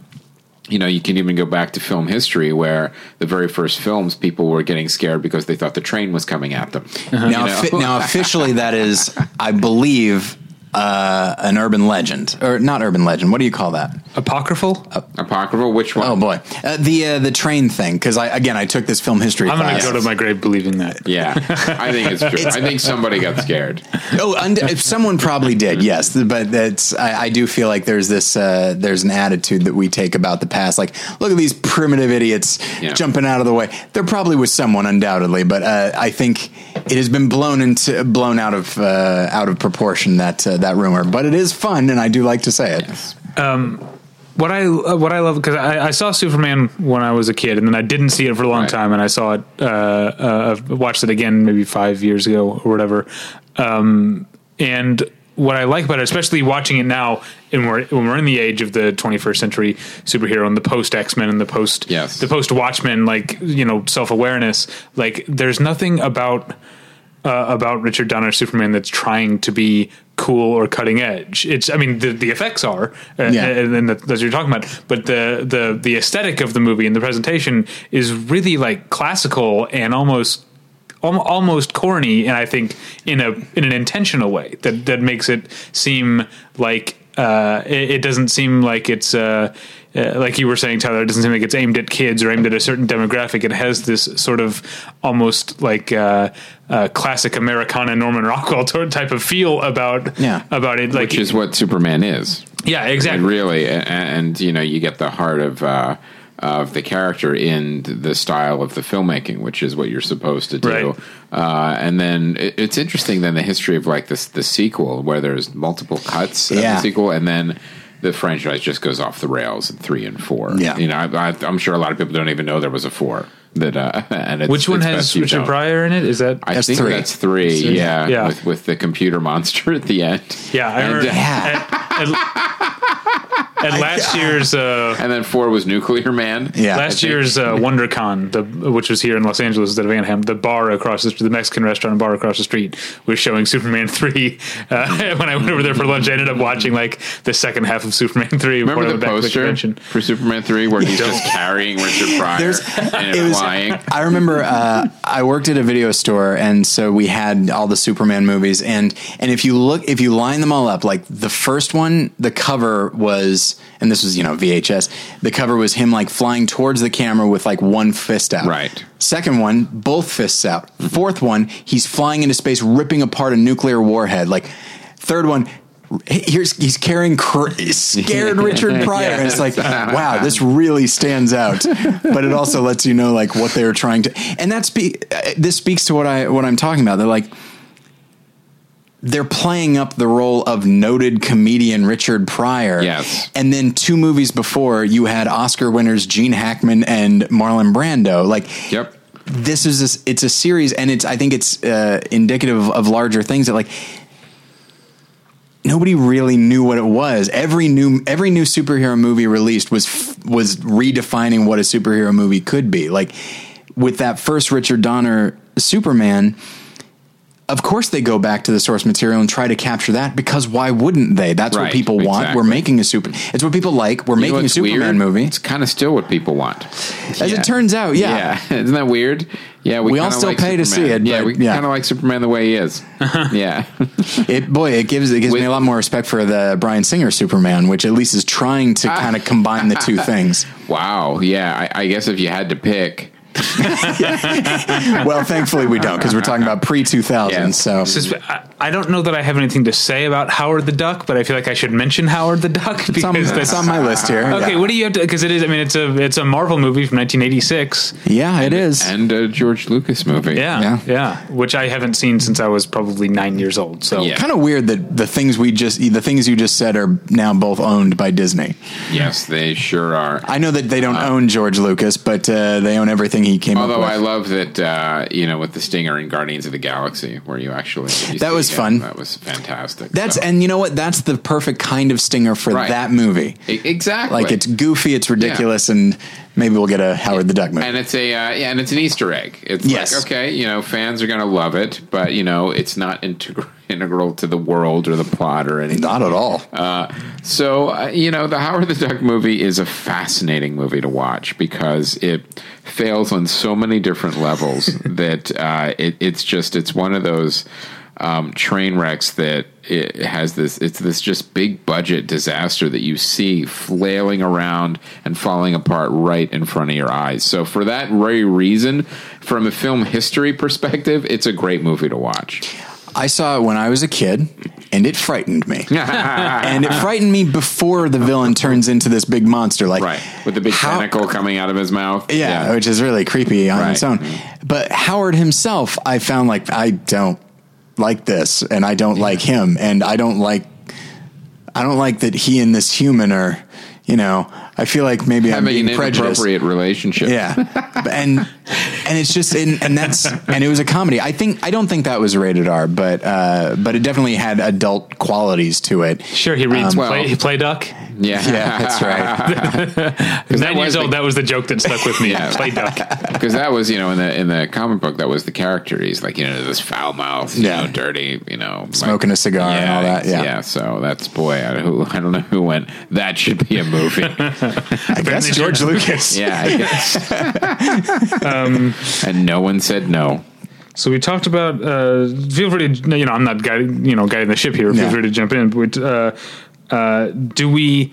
You know, you can even go back to film history where the very first films, people were getting scared because they thought the train was coming at them. Now, You know? now officially, that is, I believe, uh, an urban legend or not urban legend. What do you call that? Apocryphal? apocryphal. Which one? Oh boy, uh, the uh, the train thing. Because I again, I took this film history I'm going class. to go to my grave believing that. Yeah, I think it's true. I think somebody got scared. Oh, und- if someone probably did, yes. But that's I, I do feel like there's this uh, there's an attitude that we take about the past. Like, look at these primitive idiots Yeah. jumping out of the way. There probably was someone, undoubtedly, but uh, I think it has been blown into blown out of uh, out of proportion that uh, that rumor. But it is fun, and I do like to say it. What I uh, what I love because I, I saw Superman when I was a kid, and then I didn't see it for a long Right. time, and I saw it, uh, uh, watched it again maybe five years ago or whatever. Um, and what I like about it, especially watching it now, and we're when we're in the age of the 21st century superhero and the post X Men and the post Yes. the post Watchmen, like you know self awareness. Like there's nothing about uh, about Richard Donner Superman that's trying to be cool or cutting edge. It's, I mean, the, the effects are, uh, Yeah. and, and that's what you're talking about. But the the the aesthetic of the movie and the presentation is really like classical and almost. Almost corny, and I think in a in an intentional way that that makes it seem like uh, it, it doesn't seem like it's uh, uh, like you were saying, Tyler. It doesn't seem like it's aimed at kids or aimed at a certain demographic. It has this sort of almost like uh, uh, classic Americana Norman Rockwell type of feel about Yeah. about it. Like which is what Superman is. yeah, And exactly. really, and, and you know, you get the heart of uh, of the character in the style of the filmmaking, which is what you're supposed to do. Right. Uh, and then it, it's interesting then the history of like this the sequel where there's multiple cuts of the sequel, and then. The franchise just goes off the rails in three and four. Yeah. you know, I, I, I'm sure a lot of people don't even know there was a four. That uh, and it's, Which one it's has Richard. Pryor in it? Is that I That's think three. that's three. Yeah, Yeah. With, with the computer monster at the end. yeah? I And, remember uh, Yeah. at, at last year's uh, and then four was Nuclear Man. Yeah. last year's uh, WonderCon, the which was here in Los Angeles instead of Anaheim, the bar across the street, the Mexican restaurant and bar across the street was showing Superman three. Uh, when I went over there for lunch, I ended up watching like the second half of Superman three. before Remember I the went back to poster convention. for Superman three where he's just carrying Richard Pryor There's- and it was- I remember uh, I worked at a video store, and so we had all the Superman movies, and and if you look, if you line them all up, like the first one, the cover was, and this was you know VHS, the cover was him like flying towards the camera with like one fist out. Right. Second one, both fists out. Fourth one, he's flying into space, ripping apart a nuclear warhead. Like third one. Here's he's carrying cr- scared Richard Pryor, and it's like, wow, this really stands out. But it also lets you know like what they're trying to, and that's spe- uh, this speaks to what I what I'm talking about. They're like they're playing up the role of noted comedian Richard Pryor. Yes. and then two movies before, you had Oscar winners Gene Hackman and Marlon Brando. Like, Yep. this is a, it's a series and it's i think it's uh, indicative of, of larger things that like nobody really knew what it was. Every new every new superhero movie released was was redefining what a superhero movie could be. Like with that first richard donner superman of course they go back to the source material and try to capture that because why wouldn't they? That's what people want. exactly. We're making a super. It's what people like. We're You making a Superman weird? movie. It's kind of still what people want. As Yeah. it turns out, yeah. Yeah, isn't that weird? Yeah, we, We all still like pay to see it, Yeah, but we yeah. kind of like Superman the way he is. yeah, It boy, it gives it gives With- me a lot more respect for the Bryan Singer Superman, which at least is trying to kind of combine the two things. wow. Yeah, I, I guess if you had to pick, Well, thankfully we don't because we're talking about pre two thousand. Yeah. So This I, I don't know that I have anything to say about Howard the Duck, but I feel like I should mention Howard the Duck it's on, because it's that's on my list here. okay. yeah. What do you have to? Because it is. I mean, it's a it's a Marvel movie from 1986. Yeah, it is. and a George Lucas movie. Yeah, Yeah. yeah, which I haven't seen since I was probably nine years old. So Yeah. Kind of weird that the things we just the things you just said are now both owned by Disney. Yes, they sure are. I know that they don't own George Lucas, but uh, they own everything he came Although up I love that, uh, you know, with the stinger in Guardians of the Galaxy, where you actually you That was him, fun. That was fantastic. That's So- and you know what? That's the perfect kind of stinger for Right. that movie. E- exactly Like it's goofy, it's ridiculous, and maybe we'll get a Howard the Duck movie. and it's a uh, yeah, and it's an Easter egg. It's Yes. like okay, you know, fans are going to love it, but you know, it's not integral integral to the world or the plot or anything. Not at all. Uh, so uh, you know, the Howard the Duck movie is a fascinating movie to watch because it fails on so many different levels that uh, it, it's just it's one of those um, train wrecks that it has this it's this just big budget disaster that you see flailing around and falling apart right in front of your eyes. So for that very reason, from a film history perspective, it's a great movie to watch. I saw it when I was a kid, and it frightened me. and it frightened me before the villain turns into this big monster. Like Right, with the big how- tentacle coming out of his mouth. Yeah, which is really creepy on its Right. own. But Howard himself, I found like I don't like this, and I don't like him, and I don't like I don't like that he and this human are, you know. I feel like maybe I'm having being an prejudiced. inappropriate relationship. Yeah, and and it's just and, and that's and it was a comedy. I think I don't think that was rated R, but uh, but it definitely had adult qualities to it. sure, he reads Um, well- play, play Duck. yeah, Yeah, that's right. Nine years was old. the- that was the joke that stuck with me. Yeah. Play Duck. Because that was, you know, in the in the comic book, that was the character. He's like, you know, this foul mouth, you Yeah. know, dirty, you know, like- Smoking a cigar and all that, yeah. So that's boy, I, who, I don't know who went. That should be a movie. I guess George Lucas. yeah, I guess. Um, and no one said no. So we talked about. Uh, feel free to you know I'm not guiding you know guiding the ship here. Feel Yeah. free to jump in. But uh, uh, do we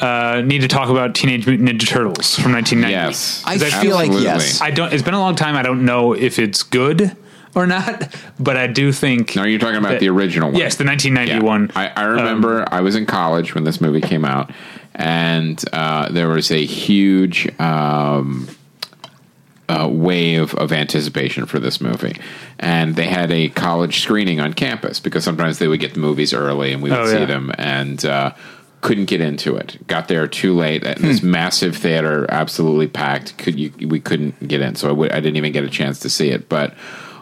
uh, need to talk about Teenage Mutant Ninja Turtles from 1990? Yes, I Is that- feel like yes. I don't. It's been a long time. I don't know if it's good or not, but I do think. No, you're talking about that- the original one. Yes, the 1991. I, I remember Um, I was in college when this movie came out, and uh, there was a huge um, uh, wave of anticipation for this movie. And they had a college screening on campus because sometimes they would get the movies early and we would Oh, see yeah. them. And uh, couldn't get into it. Got there too late. And Hmm. this massive theater, absolutely packed. Could you? We couldn't get in, so I w- I didn't even get a chance to see it. But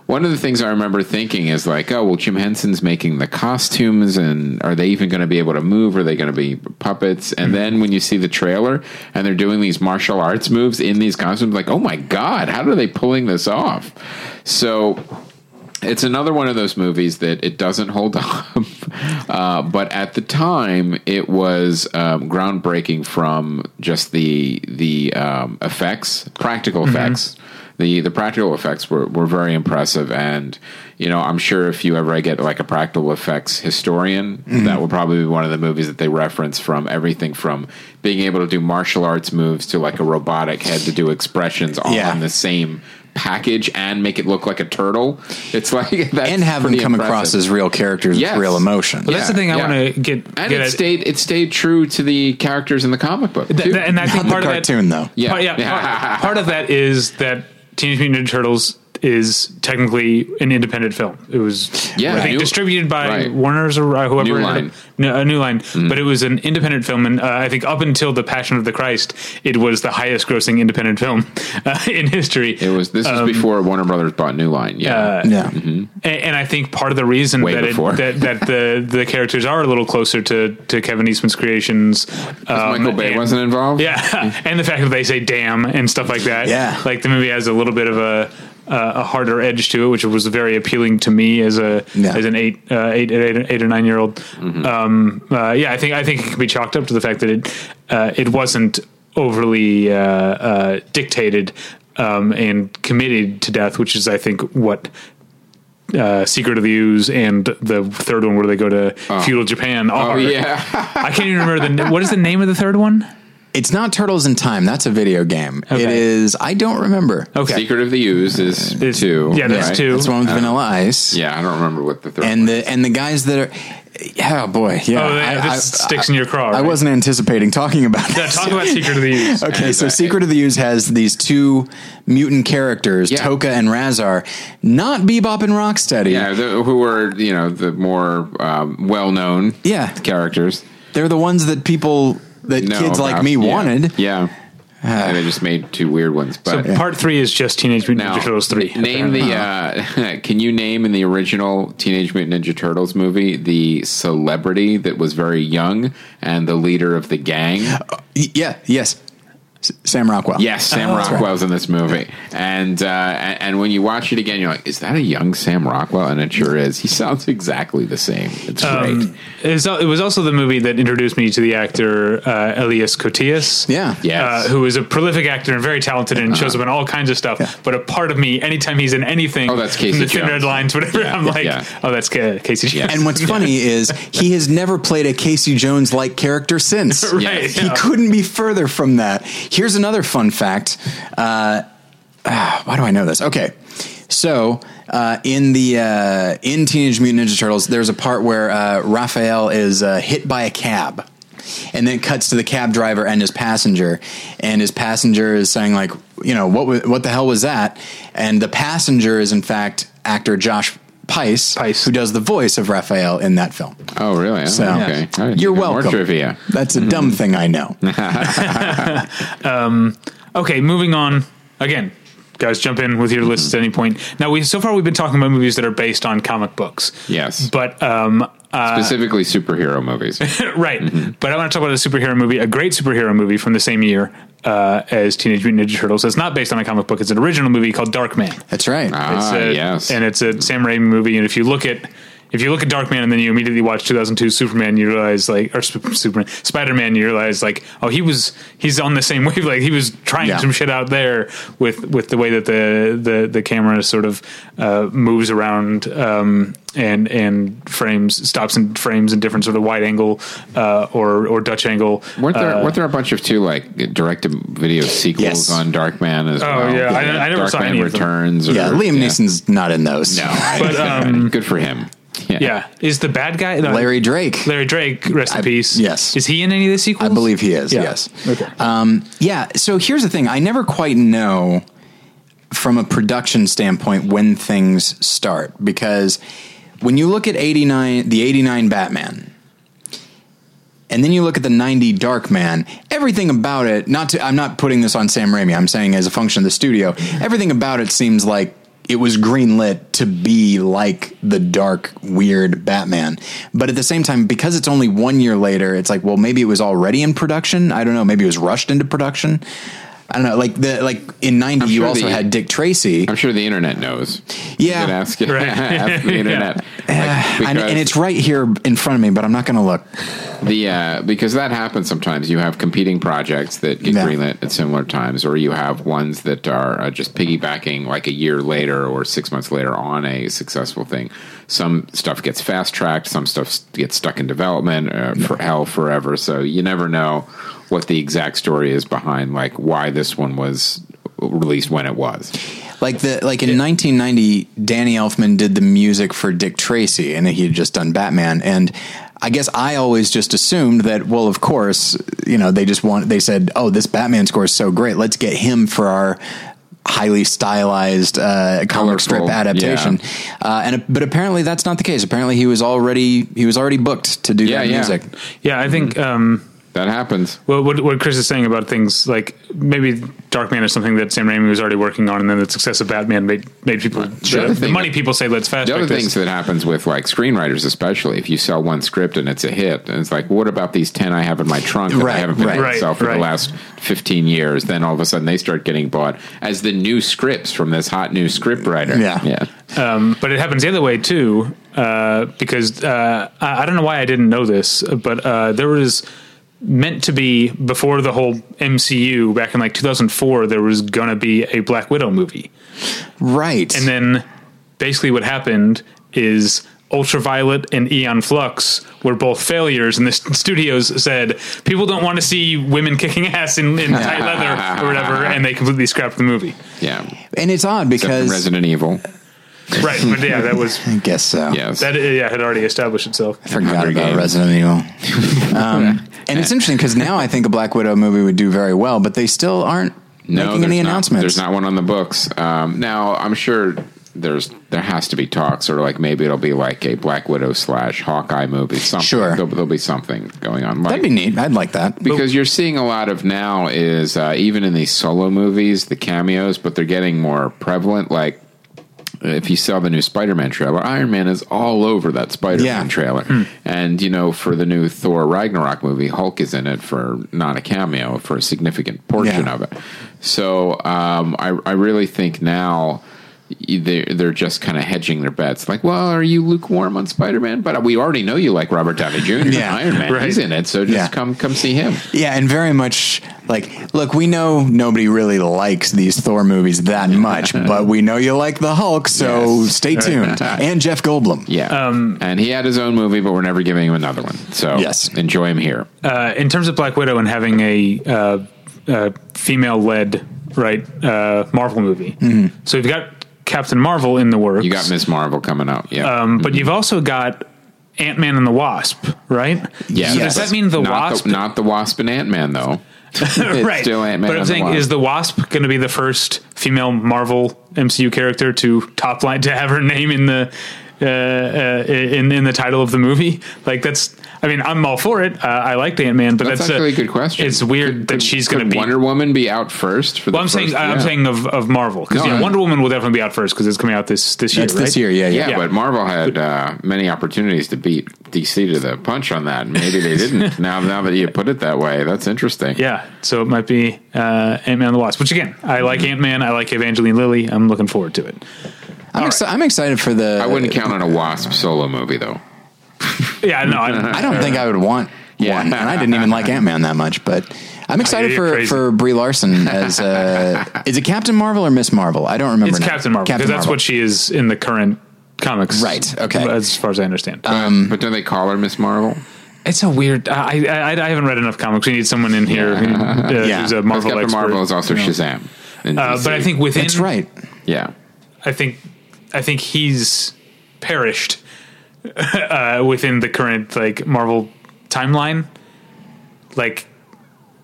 one of the things I remember thinking is like, oh well, Jim Henson's making the costumes, and are they even going to be able to move? Are they going to be puppets? And then when you see the trailer and they're doing these martial arts moves in these costumes, like, oh my god, how are they pulling this off? So it's another one of those movies that it doesn't hold up. Uh, but at the time, it was um, groundbreaking from just the the um, effects, practical effects. The the practical effects were, were very impressive, and you know I'm sure if you ever get like a practical effects historian, mm-hmm. that will probably be one of the movies that they reference from everything from being able to do martial arts moves to like a robotic head to do expressions all Yeah. in the same package and make it look like a turtle. It's like that's and have them come impressive. across as real characters Yes. with real emotion. But that's the thing I yeah. want to get And get it at. stayed it stayed true to the characters in the comic book. Th- too. th- and I think Not the part of cartoon, though. Yeah. part, yeah, part, part of that is that Teenage Mutant Ninja Turtles is technically an independent film. It was, Yeah, I think, New- distributed by right. Warner's or uh, whoever. New Line. No, a new line, Mm-hmm. but it was an independent film, and uh, I think up until the Passion of the Christ, it was the highest-grossing independent film uh, in history. it was this was before Warner Brothers bought New Line. Yeah. uh, yeah. and, and I think part of the reason Way that, it, that that the the characters are a little closer to to Kevin Eastman's creations. Um, Michael Bay and- wasn't involved. Yeah, and the fact that they say "damn" and stuff like that. Yeah. like the movie has a little bit of a uh, a harder edge to it, which was very appealing to me as a Yeah. as an eight, uh, eight, eight, eight or nine year old. Um, uh, yeah, I think I think it can be chalked up to the fact that it uh, it wasn't overly uh, uh, dictated um, and committed to death, which is I think what uh, Secret of the Ooze and the third one where they go to feudal Japan. Oh yeah, I can't even remember the what is the name of the third one. It's not Turtles in Time. That's a video game. It Okay. is. I don't remember. Okay, Secret of the Ooze is It's- two. yeah, that's right? two. That's one with Vanilla Ice. Yeah, I don't remember what the third. And one the and the guys that are. Oh boy, yeah. Oh, I- this I- sticks in your craw. I right? wasn't anticipating talking about Yeah, this. talk about Secret of the Ooze. Okay, so uh, Secret of the Ooze has these two mutant characters, Yeah. Tokka and Rahzar, not Bebop and Rocksteady. yeah, the, who were you know the more um, well known Yeah. characters. They're the ones that people that know kids like me Yeah. wanted. Yeah, and they just made two weird ones. So But part three is just Teenage Mutant now, Ninja Turtles three. name the. Uh, can you name in the original Teenage Mutant Ninja Turtles movie the celebrity that was very young and the leader of the gang? Y- Yeah, yes. S- Sam Rockwell. Yes, Sam Oh. Rockwell's in this movie, and, uh, and and when you watch it again, you're like, "Is that a young Sam Rockwell?" And it sure is. He sounds exactly the same. It's great. Um, it, was, it was also the movie that introduced me to the actor uh, Elias Koteas. Yeah. Yes. Uh, who is a prolific actor and very talented and shows up in all kinds of stuff. But a part of me, anytime he's in anything, Oh, that's Casey from the Thin Jones. Red Lines, whatever, Yeah, I'm like, yeah. oh, that's Ca- Casey Jones. And what's funny is he has never played a Casey Jones like character since. Right, He yeah. couldn't be further from that. Here's another fun fact. Uh, ah, why do I know this? Okay. So, uh, in the uh, in Teenage Mutant Ninja Turtles, there's a part where uh, Raphael is uh, hit by a cab, and then cuts to the cab driver and his passenger, and his passenger is saying like, you know, what wa- what the hell was that? And the passenger is in fact actor Josh Pais, Pais. who does the voice of Raphael in that film. Oh, really? Oh, So okay. I you're welcome. More trivia. That's a dumb thing I know. Um, okay, moving on. Again, guys, jump in with your lists at any point. Now, we so far we've been talking about movies that are based on comic books. Yes. But um, uh, Specifically, superhero movies. right. Mm-hmm. But I want to talk about a superhero movie, a great superhero movie from the same year uh, as Teenage Mutant Ninja Turtles. It's not based on a comic book. It's an original movie called Darkman. That's right. It's Ah, a, yes. and it's a Sam Raimi movie. And if you look at if you look at Darkman and then you immediately watch 2002 Superman, you realize like or Sp- Superman Spider Man, you realize like oh he was he's on the same wave. Like he was trying Yeah. some shit out there with with the way that the the the camera sort of uh, moves around um, and and frames stops and frames in different sort of wide angle uh, or or Dutch angle. Weren't there, Uh, weren't there a bunch of two like direct video sequels Yes. on Darkman as Oh, well? yeah. I- I never saw Darkman any of them. Returns. Or, yeah, Liam Neeson's not in those. No, But, um, good for him. Yeah, is the bad guy no, Larry Drake. Larry Drake, rest in peace. yes. is he in any of the sequels? I believe he is. Yeah. Yes. Okay. Um, yeah. So here's the thing: I never quite know from a production standpoint when things start because when you look at eighty nine, the eighty nine Batman. And then you look at the 90 Darkman, everything about it, not to, I'm not putting this on Sam Raimi, I'm saying as a function of the studio, everything about it seems like it was greenlit to be like the dark, weird Batman. But at the same time, because it's only one year later, it's like, well, maybe it was already in production. I don't know. Maybe it was rushed into production. I don't know. Like the like in '90, you also the- had Dick Tracy. I'm sure the internet knows. Yeah. You can ask, Right. ask the internet. Like, and, and it's right here in front of me, but I'm not going to look. the uh, because that happens sometimes. You have competing projects that get Yeah. greenlit at similar times, or you have ones that are uh, just piggybacking like a year later or six months later on a successful thing. Some stuff gets fast tracked, some stuff gets stuck in development uh, for hell forever. So you never know what the exact story is behind like why this one was released when it was. Like the like in 1990, Danny Elfman did the music for Dick Tracy, and he had just done Batman. And I guess I always just assumed that, well, of course, you know, they just want they said, oh, this Batman score is so great, let's get him for our highly stylized uh, comic strip Colorful, adaptation. Uh, and but apparently that's not the case. Apparently he was already he was already booked to do Yeah, that yeah. music. Yeah, I think um, that happens. Well, what, what Chris is saying about things like maybe Darkman is something that Sam Raimi was already working on, and then the success of Batman made made people The the, the thing- money people say let's fast The other track things this. that happens with like screenwriters, especially if you sell one script and it's a hit, and it's like, what about these ten I have in my trunk that Right, I haven't been right. able to sell for Right, the last fifteen years? Then all of a sudden they start getting bought as the new scripts from this hot new script writer. Yeah. yeah. Um, but it happens the other way too, uh, because uh, I, I don't know why I didn't know this, but uh, there was meant to be before the whole MCU back in like 2004. There was gonna be a Black Widow movie, Right. and then basically what happened is. Ultraviolet and Aeon Flux were both failures, and the studios said people don't want to see women kicking ass in, in tight leather or whatever, and they completely scrapped the movie. yeah. and it's odd because Resident Evil. Right, but yeah, that was I guess so. Yes. that. Yeah, had already established itself. I forgot Hunger about Games. Resident Evil. um, and it's interesting because now I think a Black Widow movie would do very well, but they still aren't No, making any not, announcements. There's not one on the books. Um, now, I'm sure there's there has to be talks, or like maybe it'll be like a Black Widow slash Hawkeye movie. Something. Sure. there'll, there'll be something going on. Like, That'd be neat. I'd like that. because you're seeing a lot of now is uh, even in these solo movies, the cameos, but they're getting more prevalent. Like if you saw the new Spider-Man trailer, Iron Man is all over that Spider-Man Yeah. trailer, and you know for the new Thor Ragnarok movie, Hulk is in it for not a cameo for a significant portion Yeah. of it. So um, I, I really think now. They're, they're just kind of hedging their bets. Like, well, are you lukewarm on Spider Man? But we already know you like Robert Downey Jr. Yeah. Iron Man. Right. He's in it, so just Yeah. come come see him. Yeah, and very much like, look, we know nobody really likes these Thor movies that much, but we know you like the Hulk, so Yes. stay tuned. and Jeff Goldblum. Yeah. Um, and he had his own movie, but we're never giving him another one. So Yes. enjoy him here. uh, in terms of Black Widow and having a uh, uh, female-led right uh, Marvel movie, so you've got Captain Marvel in the works. You got Miss Marvel coming out, Yeah. um, but you've also got Ant Man and the Wasp, right? yeah. So does that mean the not Wasp? The, not the Wasp and Ant Man, though. Right. still Ant-Man but I'm and the saying, Wasp. is the Wasp going to be the first female Marvel MCU character to top line to have her name in the uh, uh, in in the title of the movie? Like that's. I mean, I'm all for it. Uh, I liked Ant Man, but That's, that's, actually a, a good question. It's weird Could- that could- she's going to be. Wonder Woman be out first for the well, I'm saying first- I'm saying of, of Marvel because No, yeah, Wonder Woman will definitely be out first because it's coming out this this year. That's this year, yeah, yeah. Yeah, Yeah. but Marvel had uh, many opportunities to beat DC to the punch on that. Maybe they didn't. now, now that you put it that way, that's interesting. Yeah, so it might be uh, Ant Man and the Wasp, which again, I like Mm-hmm. Ant Man. I like Evangeline Lilly. I'm looking forward to it. I'm, exci- I'm excited for the. I wouldn't count on a Wasp solo movie though. Yeah, no, I, I don't think I would want Yeah. one, and I didn't even like Ant Man that much. But I'm excited you're for crazy. for Brie Larson as uh, is it Captain Marvel or Miss Marvel? I don't remember. It's now. Captain Marvel because that's what she is in the current comics. Right, okay. As far as I understand, but don't they call her Miss Marvel? it's a weird. I, I I haven't read enough comics. We need someone in here who, uh, Yeah. who's a Marvel Captain expert. Marvel is also Shazam. Uh, but I think within That's right. yeah, I think I think he's perished uh, within the current like Marvel timeline. Like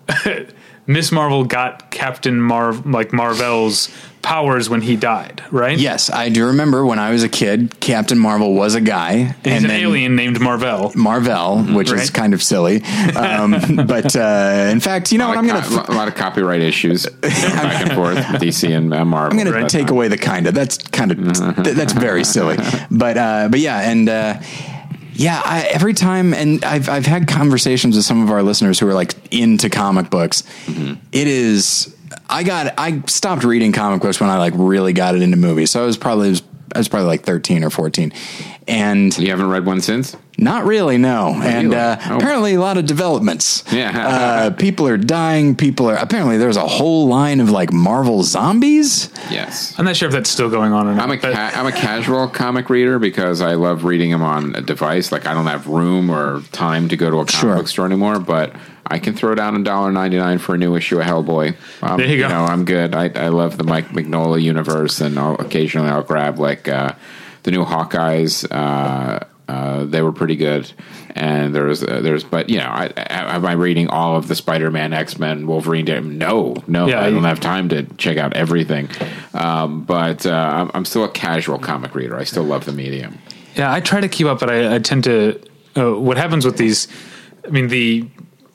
Miss Marvel got Captain Marv like Marvel's powers when he died, right? Yes, I do remember when I was a kid, Captain Marvel was a guy, He's and an then alien named Marvel. Marvel, which is kind of silly. Um, but uh, in fact, you know what? I'm gonna co- a lot of copyright issues back and forth, DC and uh, Marvel. I'm going to take away the kind of. That's kind of th- that's very silly. But uh, but yeah, and uh, yeah, I, every time, and I've I've had conversations with some of our listeners who are like into comic books. It is. I got. I stopped reading comic books when I like really got it into movies. So I was probably I was, I was probably like 13 or 14, and You haven't read one since? not really, no. And uh, Oh. apparently, a lot of developments. Yeah. uh, people are dying. People are apparently there's a whole line of like Marvel zombies. Yes. I'm not sure if that's still going on or not. I'm a but- ca- I'm a casual comic reader because I love reading them on a device. Like I don't have room or time to go to a comic Sure. book store anymore, but I can throw down a dollar ninety nine for a new issue of Hellboy. Um, There you go. know, I'm good. I, I love the Mike Mignola universe, and I'll, occasionally I'll grab like uh, the new Hawkeyes. Uh, uh, they were pretty good, and there's uh, there's but you know I, I, am I reading all of the Spider Man, X Men, Wolverine? No, no, Yeah, I don't you- have time to check out everything. Um, but uh, I'm, I'm still a casual comic reader. I still love the medium. Yeah, I try to keep up, but I, I tend to. Uh, what happens with these? I mean, the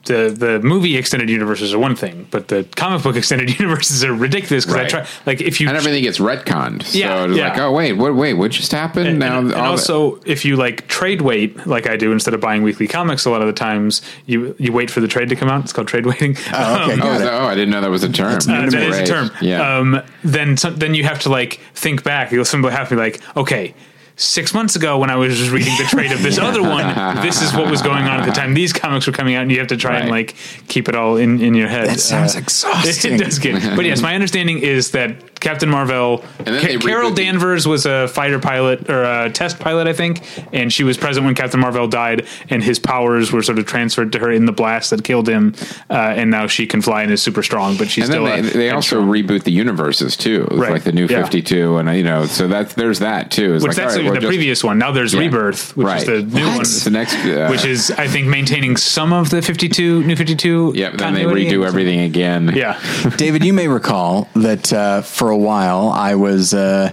the the movie extended universes are one thing, but the comic book extended universes are ridiculous because Right. I try like if you and everything gets retconned. So Yeah, it's yeah. like, oh wait, what? Wait, what just happened? and, now, and the- also if you like trade wait like I do instead of buying weekly comics, a lot of the times you you wait for the trade to come out. It's called trade waiting. Oh, okay, Um, oh, got is it. that- oh, I didn't know that was a term. Uh, that is a term. Yeah. Um, then some, then you have to like think back. You'll simply have to be like, okay. Six months ago, when I was just reading the trade of this other one, this is what was going on at the time these comics were coming out, and you have to try and like keep it all in, in your head. That sounds Uh, exhausting. It does get, but yes, my understanding is that Captain Marvel, Ca- Carol Danvers was a fighter pilot or a test pilot, I think, and she was present when Captain Marvel died, and his powers were sort of transferred to her in the blast that killed him, uh, and now she can fly and is super strong, but she's and then still. they, a they also reboot the universes too, Right. like the new Yeah. Fifty Two, and uh, you know, so that's there's that too. It's which like, that's right, the just- previous one. Now there's Yeah. Rebirth, which right. is the new What? one. It's the next, uh, which is, I think, maintaining some of the 52, new 52. yeah. Then they redo everything again. Yeah. David, you may recall that uh, for a while I was. Uh,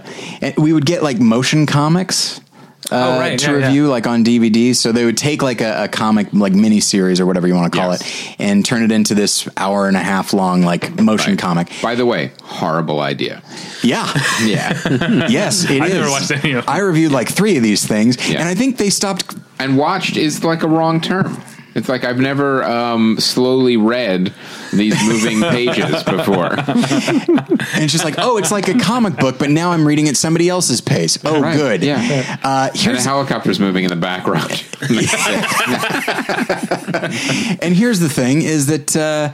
we would get like motion comics. Uh, Oh, right. to Yeah, yeah. review like on DVD, so they would take like a, a comic like mini series or whatever you want to call Yes. it, and turn it into this hour and a half long like motion Right. comic. By the way, horrible idea. Yeah, Yeah. yes, it I've is. never watched any of them. I reviewed like three of these things, Yeah. and I think they stopped. and watched is like a wrong term. It's like I've never um, slowly read these moving pages before. And she's like, oh, it's like a comic book, but now I'm reading at somebody else's pace. Oh, Right, good. yeah. Uh, And a helicopter's moving in the background. And here's the thing: is that uh,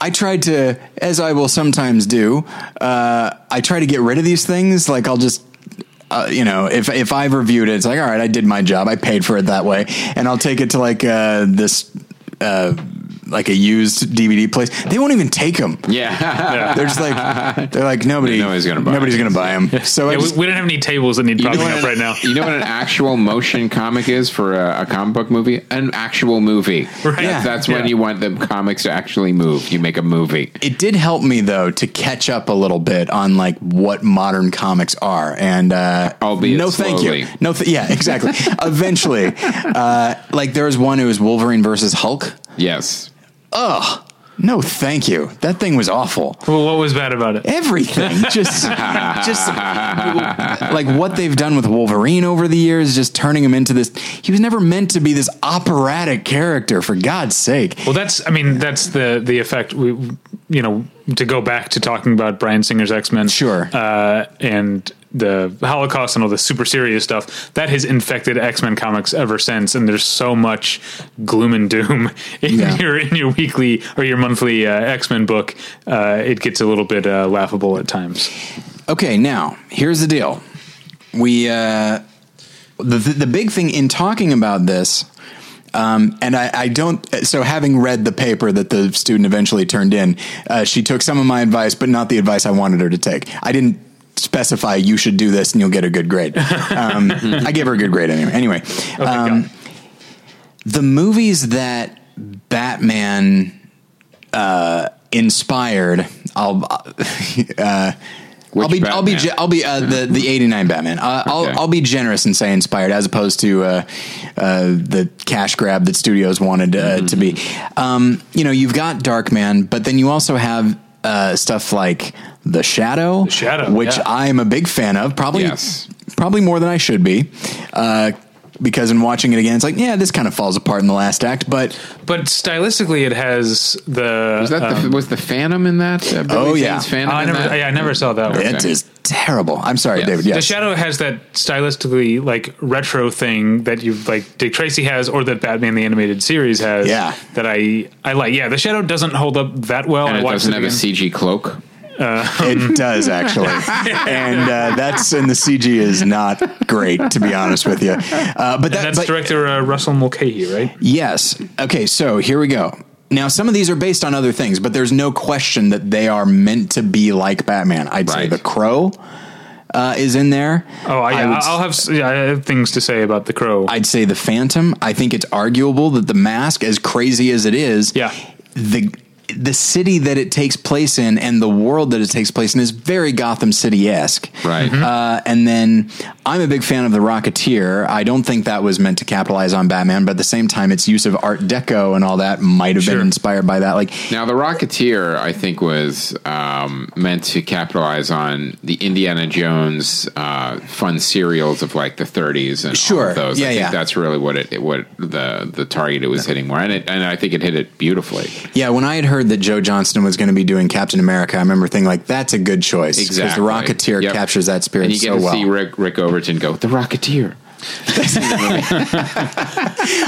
I tried to, as I will sometimes do, uh, I try to get rid of these things. Like I'll just. Uh, you know, if if I've reviewed it, it's like, all right, I did my job. I paid for it that way, and I'll take it to like uh, this, uh, like a used DVD place. They won't even take them. yeah. They're just like, they're like nobody, Nobody's gonna buy nobody's it. gonna buy them. So Yeah, just, we, we don't have any tables that need You know, propping up right now. you know what an actual motion comic is for a, a comic book movie? An actual movie. Right. Yeah. That's when Yeah. you want the comics to actually move. You make a movie. it did help me though to catch up a little bit on like what modern comics are and uh Albeit no thank you no th- yeah exactly eventually uh like there was one who was wolverine versus hulk Yes. Ugh no thank you that thing was awful Well, what was bad about it? everything just just like what they've done with wolverine over the years just turning him into this he was never meant to be this operatic character for god's sake Well, that's I mean that's the the effect. We you know to go back to talking about Bryan Singer's X Men, Sure. uh, and the Holocaust and all the super serious stuff that has infected X Men comics ever since. And there's so much gloom and doom in Yeah. your in your weekly or your monthly uh, X Men book. Uh, it gets a little bit uh, laughable at times. Okay, now here's the deal. We uh, the the the big thing in talking about this, um, and I, I don't. So having read the paper that the student eventually turned in, uh, she took some of my advice, but not the advice I wanted her to take. I didn't specify you should do this and you'll get a good grade. Um, I gave her a good grade anyway. Anyway, got um, the movies that Batman uh, inspired, I'll. Uh, Which I'll be, I'll be, ge- I'll be uh, the the '89 Batman. Uh, I'll, Okay. I'll be generous and say inspired, as opposed to uh, uh, the cash grab that studios wanted uh, to be. Um, you know, you've got Darkman, but then you also have uh, stuff like The Shadow, The Shadow, which yeah. I am a big fan of. Probably, Yes. probably more than I should be. Uh, because in watching it again, it's like, yeah, this kind of falls apart in the last act, but But stylistically, it has the. Was that um, the, was the Phantom in that? Uh, Oh, yeah. Phantom oh, I never, yeah, I never saw that one. it is terrible. I'm sorry, Yes. David. The Shadow has that stylistically like retro thing that you like Dick Tracy has, or that Batman the Animated Series has. Yeah. that I I like. Yeah, the Shadow doesn't hold up that well. And I it doesn't it have a. CG cloak. It does actually, and uh, that's and the CG is not great to be honest with you. Uh, but that, That's but director uh, Russell Mulcahy, right? yes, okay. So here we go. Now some of these are based on other things, but there's no question that they are meant to be like Batman. I'd say the Crow uh, is in there. Oh, I, I would, I'll have yeah, I have things to say about the Crow. I'd say the Phantom. I think it's arguable that the mask, as crazy as it is, Yeah. the the city that it takes place in and the world that it takes place in is very Gotham City esque. Right. Uh, and then I'm a big fan of The Rocketeer. I don't think that was meant to capitalize on Batman, but at the same time, its use of Art Deco and all that might have Sure. been inspired by that. Like, Now, The Rocketeer, I think, was um, meant to capitalize on the Indiana Jones uh, fun serials of like the 30s and all Sure. those. Yeah, I think yeah. that's really what it what the the target it was hitting more, and it, and I think it hit it beautifully. yeah, when I had heard that Joe Johnston was going to be doing Captain America, I remember thinking like, that's a good choice because Exactly. The Rocketeer Yep. captures that spirit And you get so to well. see Rick Rick Overton go The Rocketeer.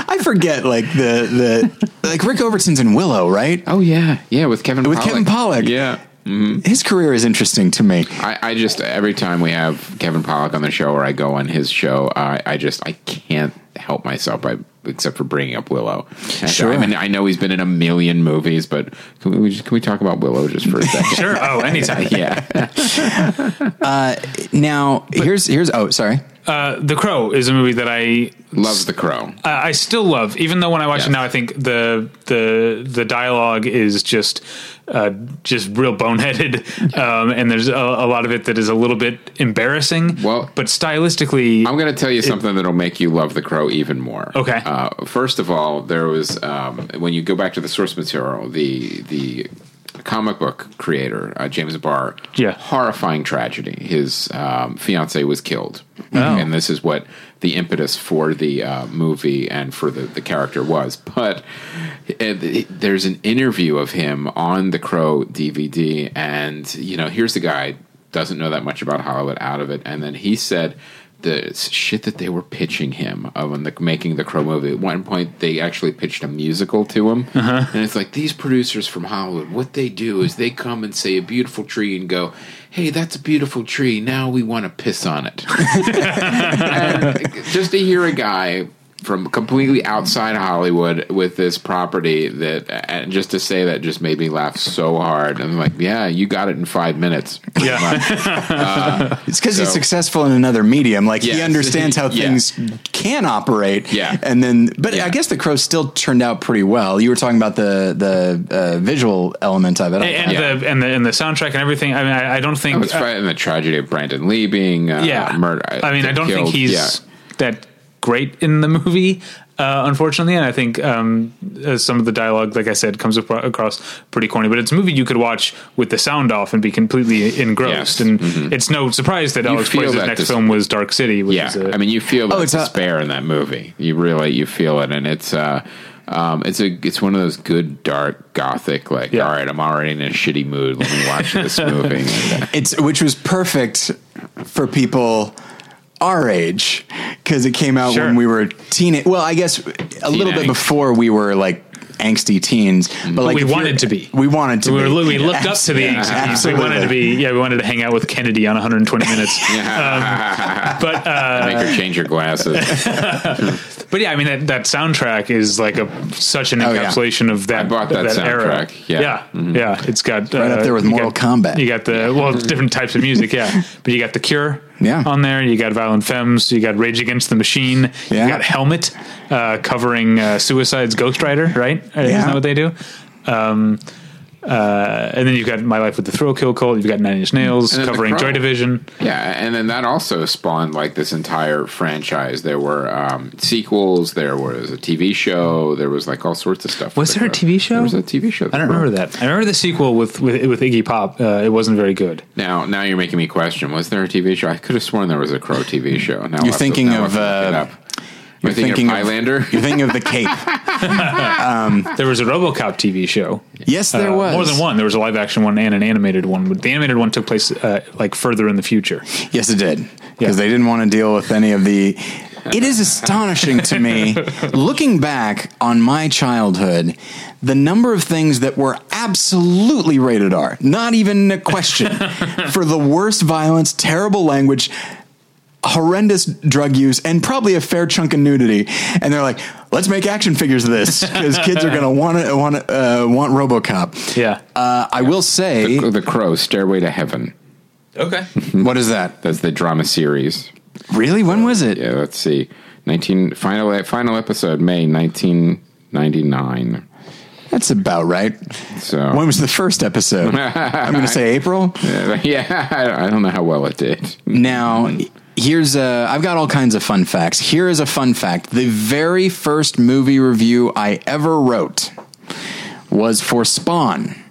I forget like the the like Rick Overton's in Willow, right? Oh yeah, yeah, with Kevin With Pollak. Kevin Pollak. Yeah. Mm-hmm. His career is interesting to me. I, I just every time we have Kevin Pollak on the show or I go on his show, I, I just I can't help myself by except for bringing up Willow. Sure. I mean, I know he's been in a million movies, but can we just, can we talk about Willow just for a second? Sure. Oh, anytime. yeah, Now, here's here's oh, sorry. Uh, the Crow is a movie that I love. the Crow. I I still love, even though when I watch Yes. it now, I think the the the dialogue is just uh, just real boneheaded, um, and there's a, a lot of it that is a little bit embarrassing. Well- but stylistically, I'm going to tell you something that'll make you love the Crow even more. Okay. Uh, first of all, there was um, when you go back to the source material, the the comic book creator uh, James O'Barr. Yeah. Horrifying tragedy. His um, fiance was killed, Oh. and this is what the impetus for the uh, movie and for the, the character was. But it- there's an interview of him on the Crow DVD, and you know, here's the guy doesn't know that much about Hollywood out of it, and then he said the shit that they were pitching him of when the, making the Crow movie. At one point, they actually pitched a musical to him, Uh-huh. and it's like these producers from Hollywood. What they do is they come and say a beautiful tree and go, "Hey, that's a beautiful tree. Now we want to piss on it." just to hear a guy from completely outside Hollywood with this property that, and just to say that just made me laugh so hard. And I'm like, yeah, you got it in five minutes. yeah, It's because he's successful in another medium. Like he understands how Yeah. things can operate. Yeah. and then, but Yeah. I guess the crow still turned out pretty well. You were talking about the the uh, visual element of it. and Yeah. the and the and the soundtrack and everything. I mean, I, I don't think. I was uh, fighting the tragedy of Brandon Lee being uh, yeah, murdered. I mean, I don't think he's Yeah. that great in the movie. Uh, unfortunately, and I think um, uh, some of the dialogue, like I said, comes ap- across pretty corny. But it's a movie you could watch with the sound off and be completely engrossed. Yes. Mm-hmm. And it's no surprise that You Alex feel Proyas' next this- film was Dark City. Which Yeah, is a, I mean, you feel the Oh, it's a- despair in that movie. You really you feel it, and it's uh, um, it's a it's one of those good dark gothic like. Yeah. All right, I'm already in a shitty mood. Let me watch this movie. It's which was perfect for people our age because it came out Sure. when we were teen. Well, I guess a little bit before we were like angsty teens, but like we wanted to be. We wanted to. we, be. were, we looked up to the Yeah, ancient. We wanted to be. Yeah, we wanted to hang out with Kennedy on 120 minutes. but uh, make her change her glasses. But yeah, I mean that, that soundtrack is like a such an Oh, yeah. encapsulation of that. I bought that era. soundtrack, yeah. Mm-hmm. yeah, yeah. It's got Right uh, up there with Mortal got- Kombat. You got the well, different types of music, yeah. But you got the Cure, Yeah. on there. You got Violent Femmes. You got Rage Against the Machine. Yeah. You got Helmet uh, covering uh, Suicide's Ghost Rider, right? Uh, Isn't that what they do? Um, uh, and then you've got My Life with the Thrill Kill Cult. You've got Nine Inch Nails And then The covering Joy Division. Yeah, and then that also spawned like this entire franchise. There were um, sequels. There was a TV show. There was like all sorts of stuff. Was there a The Crow. TV show? There was a TV show. I don't remember that. I remember the sequel with with, with Iggy Pop. Uh, it wasn't very good. Now, now you're making me question: Was there a TV show? I could have sworn there was a Crow TV show. Now You're thinking I'll of, to look it uh, up. You're thinking, of Highlander. You're thinking of the Cape. There was a RoboCop TV show. Yes, there Uh, was more than one. There was a live action one and an animated one. But the animated one took place uh, like further in the future. Yes, it did because Yeah. they didn't want to deal with any of the. It is astonishing to me, looking back on my childhood, the number of things that were absolutely rated R, not even a question, for the worst violence, terrible language, horrendous drug use, and probably a fair chunk of nudity. And they're like, let's make action figures of this because kids are going to want to want uh, want RoboCop. Yeah. Uh, I will say, The, the Crow, Stairway to Heaven. Okay. what is that? That's the drama series. Really? When was it? Yeah, let's see. 19 final final episode May 1999. That's about right. So When was the first episode? I'm going to say April. yeah, I I don't know how well it did. Now, here's a. I've got all kinds of fun facts. Here is a fun fact: the very first movie review I ever wrote was for Spawn.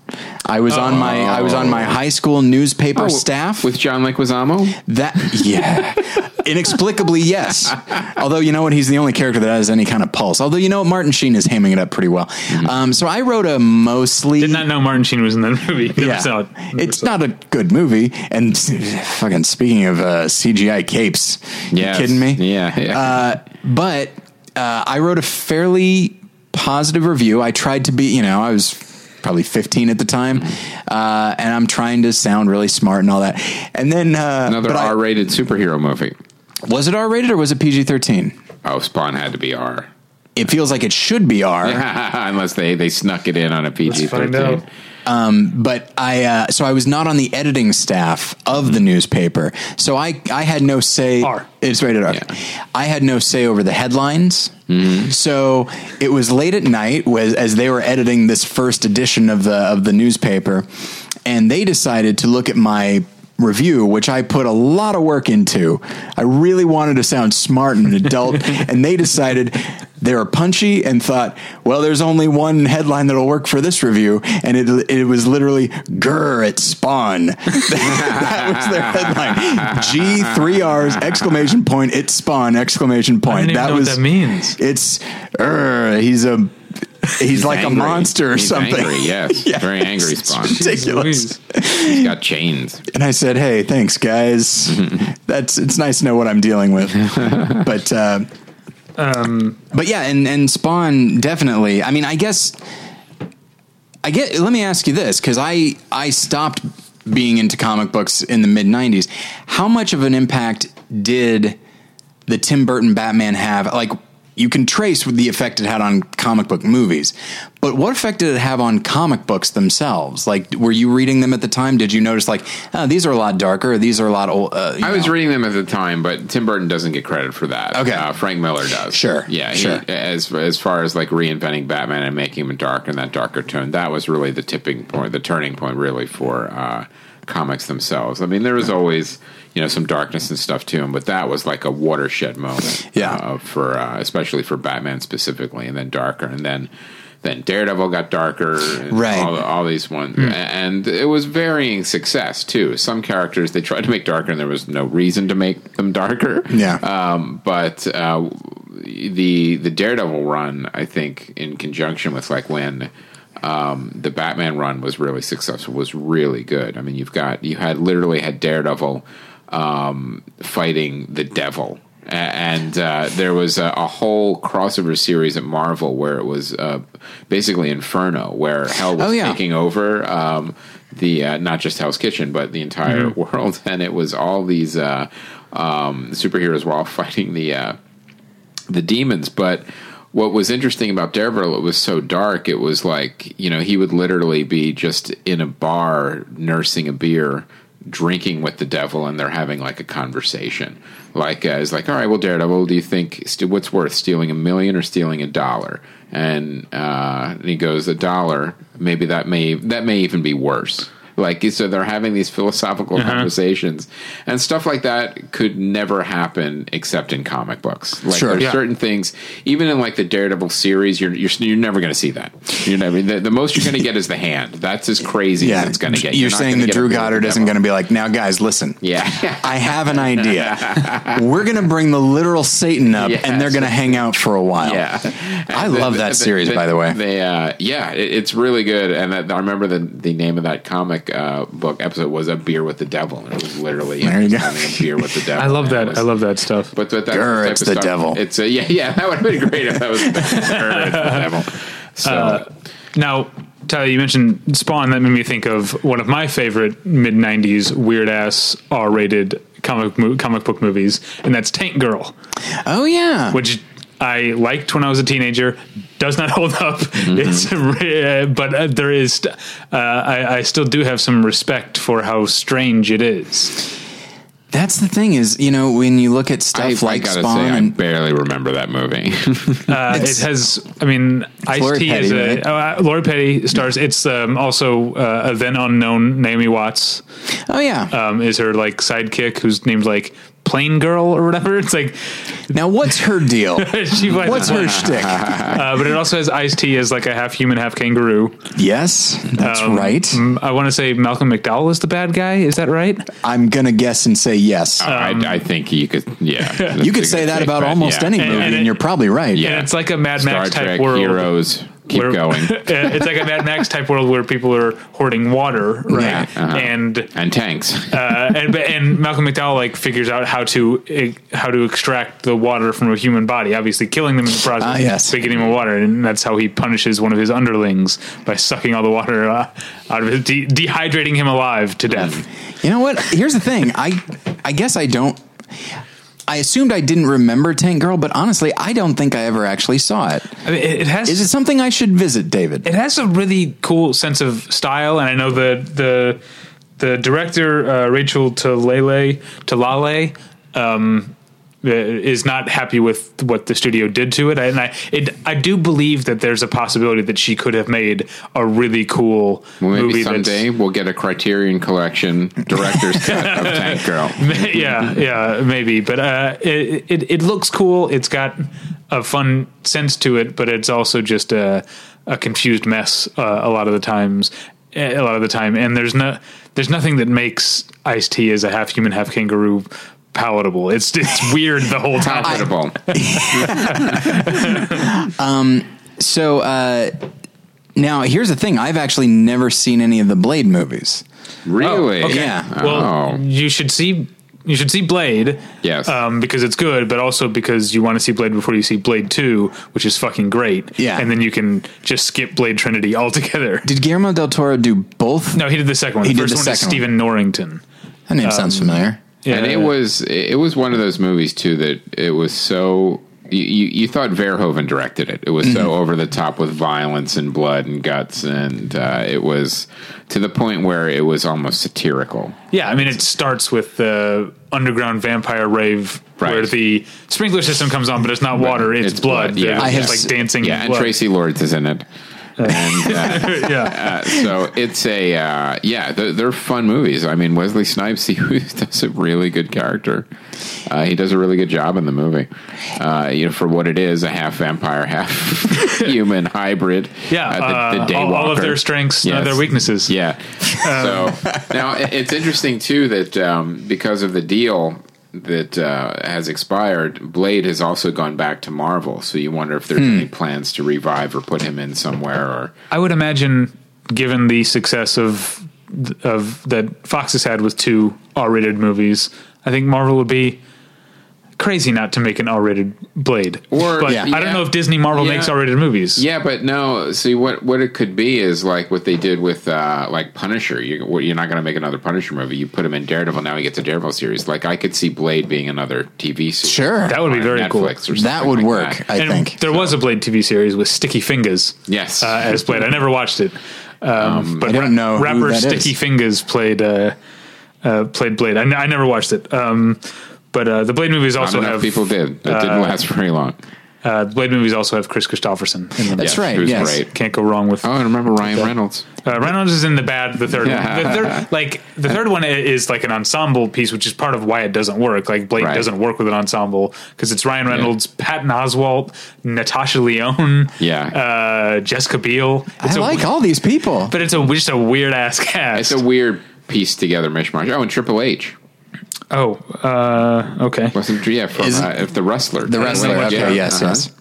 I was on my I was on my high school newspaper staff. Oh, with John Leguizamo. that yeah, inexplicably yes. Although you know what, he's the only character that has any kind of pulse. Although you know what, Martin Sheen is hamming it up pretty well. Um, so I wrote a mostly Did not know Martin Sheen was in that movie. Never yeah. saw it. Never It's saw it. not a good movie. And fucking speaking of uh, CGI capes, Yes. you kidding me? Yeah, yeah. Uh, but uh, I wrote a fairly positive review. I tried to be, you know, I was probably 15 at the time, uh, and I'm trying to sound really smart and all that. And then uh, another R rated superhero movie. Was it R rated or was it PG 13? Oh, Spawn had to be R. It feels like it should be R, unless they they snuck it in on a PG 13. Um, but I uh, so I was not on the editing staff of the newspaper, so I I had no say. R. It's rated R. Yeah. I had no say over the headlines. Mm-hmm. So it was late at night was, as they were editing this first edition of the of the newspaper, and they decided to look at my review which I put a lot of work into. I really wanted to sound smart and adult and they decided they were punchy and thought, well there's only one headline that'll work for this review and it it was literally grr at spawn. that was their headline. G 3 R's exclamation point it spawn exclamation point. that was what that means. it's er, he's a he's, like angry. a monster or He's something. angry, yes. Very angry it's Spawn. ridiculous. He's got chains. And I said, "Hey, thanks, guys. That's it's nice to know what I'm dealing with." but uh, but yeah, and and Spawn definitely. I mean, I guess I get. Let me ask you this because I I stopped being into comic books in the mid '90s. How much of an impact did the Tim Burton Batman have? Like. You can trace the effect it had on comic book movies, but what effect did it have on comic books themselves? Like, were you reading them at the time? Did you notice, like, oh, these are a lot darker, these are a lot old? Uh, I was reading them at the time, but Tim Burton doesn't get credit for that. Okay. uh, Frank Miller does. Sure, yeah. he- sure. as as far as like reinventing Batman and making him dark and that darker tone, that was really the tipping point, the turning point, really for uh, comics themselves. I mean, there was always you know some darkness and stuff to him, but that was like a watershed moment. Yeah. uh, for uh, especially for Batman specifically, and then darker, and then. Then Daredevil got darker, Right. All, all these ones, and it was varying success too. Some characters they tried to make darker, and there was no reason to make them darker. Yeah. Um, but uh, the the Daredevil run, I think, in conjunction with like when um, the Batman run was really successful, was really good. I mean, you've got you had literally had Daredevil um, fighting the devil. And uh, there was a, a whole crossover series at Marvel where it was uh, basically Inferno, where Hell was Oh, yeah. taking over um, the uh, not just Hell's Kitchen, but the entire world, and it was all these uh, um, superheroes were all fighting the uh, the demons. But what was interesting about Daredevil, it was so dark. It was like you know he would literally be just in a bar nursing a beer, drinking with the devil, and they're having like a conversation. Like uh, it's like, all right, well, Daredevil, do you think st- what's worth stealing a million or stealing a dollar? And, uh, and he goes, a dollar. Maybe that may that may even be worse. Like so, they're having these philosophical conversations, and stuff like that could never happen except in comic books. Like Sure. there's Yeah. certain things, even in like the Daredevil series, you're you're, you're never going to see that. You're never the, the most you're going to get is the hand. That's as crazy Yeah, as it's going to get. You're, not saying that Drew Daredevil Goddard isn't going to be like, now, guys, listen. Yeah. I have an idea. We're going to bring the literal Satan up, Yes. and they're going to hang out for a while. Yeah, I love that series, by the way. They, uh, yeah, it, it's really good. And that, I remember the the name of that comic uh, book episode was a beer with the devil, and it was literally There you having a beer with the devil. I love that. was- I love that stuff. But, but that Grr, it's the stuff, devil. It's a, yeah, yeah. That would have been great if that was Grr, it's the devil. So Uh, Now, Tyler, you mentioned Spawn. That made me think of one of my favorite mid '90s weird ass R-rated comic mo- comic book movies, and that's Tank Girl, Oh, yeah. which I liked when I was a teenager. Does not hold up. Mm-hmm. It's uh, but uh, there is. Uh, I, I still do have some respect for how strange it is. That's the thing is, you know, when you look at stuff I like gotta Spawn say, I barely remember that movie. Uh, it has, I mean, Ice Lori T Petty, is a right? uh, Lori Petty stars. It's um, also uh, a then unknown Naomi Watts oh yeah. um, is her like sidekick who's named like Plain Girl or whatever. It's like now what's her deal? she plays What's her shtick? Uh, but it also has Ice T as like a half human, half kangaroo. Yes, that's Um, right. mm, I want to say Malcolm McDowell is the bad guy. Is that right? I'm gonna guess and say yes. I, I think you could, yeah. you could say that about almost any And- movie, and and, it- you're probably right. Yeah. And it's like a Mad Star Max type Trek world. heroes. Keep where- going. Uh, it's like a Mad Max type world where people are hoarding water, right? Yeah, uh-huh. And And tanks. uh, and and Malcolm McDowell like figures out how to eh, how to extract the water from a human body, obviously killing them in the process. Ah, yes. by getting him water, and that's how he punishes one of his underlings by sucking all the water uh, out of his, de- dehydrating him alive to death. You know what? Here's the thing. I I guess I don't. I assumed I didn't remember Tank Girl, but honestly, I don't think I ever actually saw it. I mean, it, has Is it something I should visit, David? it has a really cool sense of style, and I know the the the director uh, Rachel Talele Talalay um, is not happy with what the studio did to it, and I it, I do believe that there's a possibility that she could have made a really cool maybe movie. someday we'll get a Criterion Collection director's cut of Tank Girl. Yeah, yeah, maybe, but uh, it, it it looks cool. It's got a fun sense to it, but it's also just a a confused mess uh, a lot of the times. A lot of the time, and there's no there's nothing that makes Ice T as a half human, half kangaroo palatable. It's it's weird the whole time. Profitable. So uh, now here's the thing: I've actually never seen any of the Blade movies. Really? Oh, okay. Yeah. Well, Oh. you should see you should see Blade. Yes. Um, because it's good, but also because you want to see Blade before you see Blade Two, which is fucking great. Yeah. And then you can just skip Blade Trinity altogether. Did Guillermo del Toro do both? No, he did the second one. He the did the one is second one. Stephen Norrington. That name sounds familiar. Yeah. And it was it was one of those movies too that it was so you, you, thought Verhoeven directed it. It was Mm-hmm. so over the top with violence and blood and guts, and uh, it was to the point where it was almost satirical. Yeah, I mean, it starts with the underground vampire rave Right. where the sprinkler system comes on, but it's not water; it's, it's blood. blood, yeah. I have like dancing. Yeah, and blood. Traci Lords is in it. And uh, yeah, uh, so it's a uh, yeah, they're, they're fun movies. I mean, Wesley Snipes he does a really good character. Uh, he does a really good job in the movie. Uh, you know, for what it is, a half vampire, half human hybrid. yeah. uh, the, the all, all of their strengths, Yes. their weaknesses. Yeah. so now it's interesting too that um, because of the deal that uh, has expired, Blade has also gone back to Marvel. So you wonder if there's Hmm. any plans to revive or put him in somewhere or. I would imagine, given the success of of that Fox has had with two R-rated movies, I think Marvel would be crazy not to make an R-rated Blade. Or- but Yeah. I don't know if Disney Marvel Yeah. makes R-rated movies. Yeah, but no. See what what it could be is like what they did with uh, like Punisher. You, what- you're not going to make another Punisher movie. You put him in Daredevil. Now he gets a Daredevil series. Like I could see Blade being another TV series. Sure. That would be on very cool. Netflix or That would like work, that. I and think. there was a Blade TV series with Sticky Fingaz. Yes. uh, as Blade. I never watched it, um, but I don't know rapper Sticky is. Fingers played uh, uh, played Blade. I, n- I never watched it, um, but uh, the Blade movies also have people did. It didn't last very long. Uh, the Blade movies also have Kris Kristofferson in them. That's Yeah, right. he was Yes. great. Can't go wrong with. Oh, and remember Ryan Reynolds? Uh, Reynolds is in the bad. The third, one. The third, like the third one, is like an ensemble piece, which is part of why it doesn't work. Like Blade Right. doesn't work with an ensemble because it's Ryan Reynolds, Patton Oswalt, Natasha Lyonne, Yeah. uh, Jessica Biel. It's I a- like all these people. but it's a just a weird ass cast. It's a weird piece together mishmash. Oh, and Triple H oh, uh, okay. wasn't yeah from Is- uh, if the wrestler. the wrestler. Yeah, Okay. Yes. uh-huh. Yes.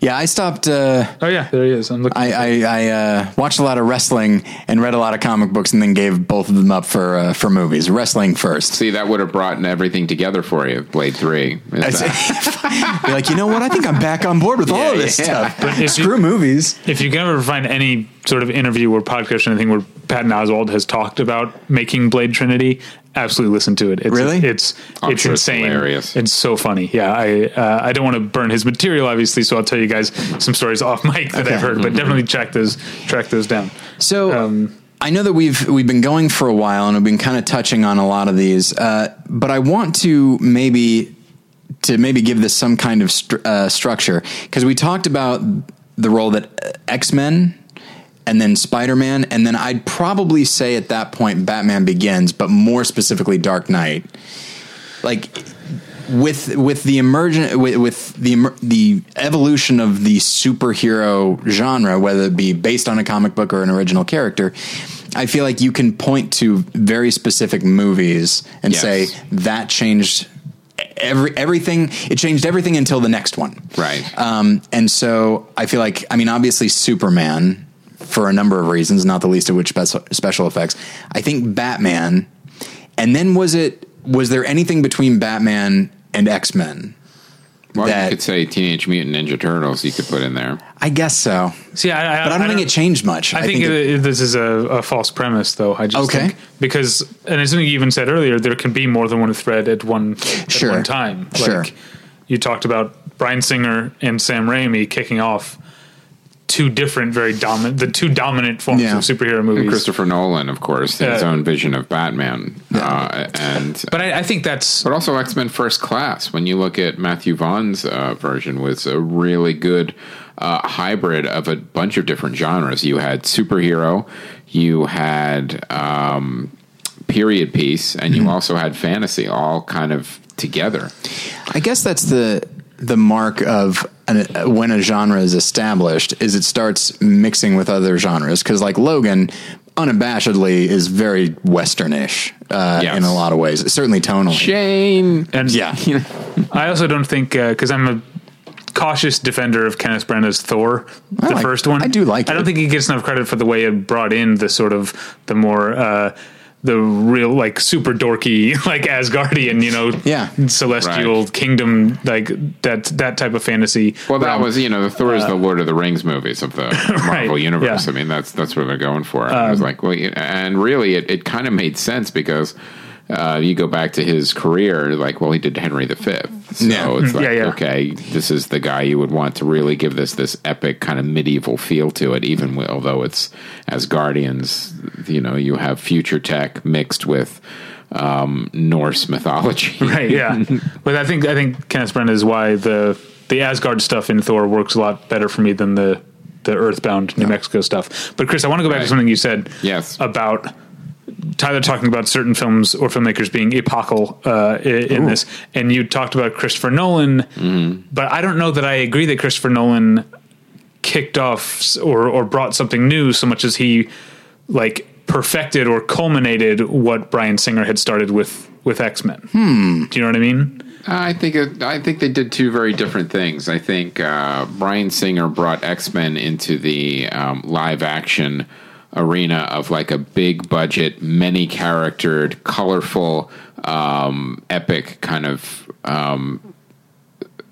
Yeah, I stopped. Uh, Oh yeah, there he is. I'm looking. I I, I uh, watched a lot of wrestling and read a lot of comic books, and then gave both of them up for uh, for movies. Wrestling first. See, that would have brought everything together for you. Blade Three. Is I that- You're like, you know what? I think I'm back on board with all of this yeah. stuff. But if you- Screw movies. if you can ever find any sort of interview or podcast or anything where Patton Oswalt has talked about making Blade Trinity, absolutely listen to it. It's, Really? It's I'm it's sure it's insane. hilarious. It's so funny. Yeah, I uh, I don't want to burn his material, obviously, so I'll tell you guys some stories off mic that I've heard, but definitely track those track those down. So, Um, I know that we've we've been going for a while and we've been kind of touching on a lot of these, uh, but I want to maybe to maybe give this some kind of stru- uh, structure because we talked about the role that X Men and then Spider Man, and then I'd probably say at that point Batman Begins, but more specifically Dark Knight. Like with with the emergent with, with the the evolution of the superhero genre, whether it be based on a comic book or an original character, I feel like you can point to very specific movies and Yes. say that changed every everything. It changed everything until the next one, Right. Um, and so I feel like I mean, obviously Superman for a number of reasons, not the least of which special, special effects. I think Batman, and then was it was there anything between Batman and X Men? Well, that- you could say Teenage Mutant Ninja Turtles. You could put in there. I guess so, See, I, I, but I don't think it changed much. I, think, it- it, this is a, a false premise, though. I just Okay. think because, and it's something you even said earlier, there can be more than one thread at one at Sure. one time. Sure. Like you talked about Bryan Singer and Sam Raimi kicking off two different, very dominant, the two dominant forms Yeah. of superhero And movies. Christopher Nolan, of course, his own vision of Batman, uh, and but I, I think that's but also X Men First Class. When you look at Matthew Vaughn's uh, version, was a really good uh, hybrid of a bunch of different genres. You had superhero, you had um, period piece, and Mm-hmm. you also had fantasy, all kind of together. I guess that's the the mark of an, uh, when a genre is established is it starts mixing with other genres because like Logan unabashedly is very westernish uh, Yes. in a lot of ways certainly tonally Shane, and yeah I also don't think because I'm a cautious defender of Kenneth Branagh's Thor, the like- first one. I do like I don't it. think he gets enough credit for the way it brought in the sort of the more. Uh, the real like super dorky like Asgardian, you know, Yeah. celestial Right. kingdom like that that type of fantasy. Well, that realm. was you know the Thor is the Lord of the Rings movies of the Marvel Uh, Right, universe. yeah. Um, I mean that's that's what they're going for. I was like, well, and really it, it kind of made sense because uh, you go back to his career, like, well, he did Henry V. So Yeah. it's like, Yeah, yeah. okay, this is the guy you would want to really give this this epic kind of medieval feel to it, even wi- although it's Asgardians, you know, you have future tech mixed with um, Norse mythology. right yeah but i think i think kenneth branagh is why the the asgard stuff in thor works a lot better for me than the the earthbound new mexico stuff but chris i want to go back to something you said Yes. about tyler talking about certain films or filmmakers being epochal uh, in this and you talked about christopher nolan but i don't know that i agree that christopher nolan kicked off or or brought something new so much as he like perfected or culminated what Bryan Singer had started with with X Men. Hmm. Do you know what I mean? I think it, I think they did two very different things. I think uh, Bryan Singer brought X Men into the um, live action arena of like a big budget, many charactered, colorful, um, epic kind of um,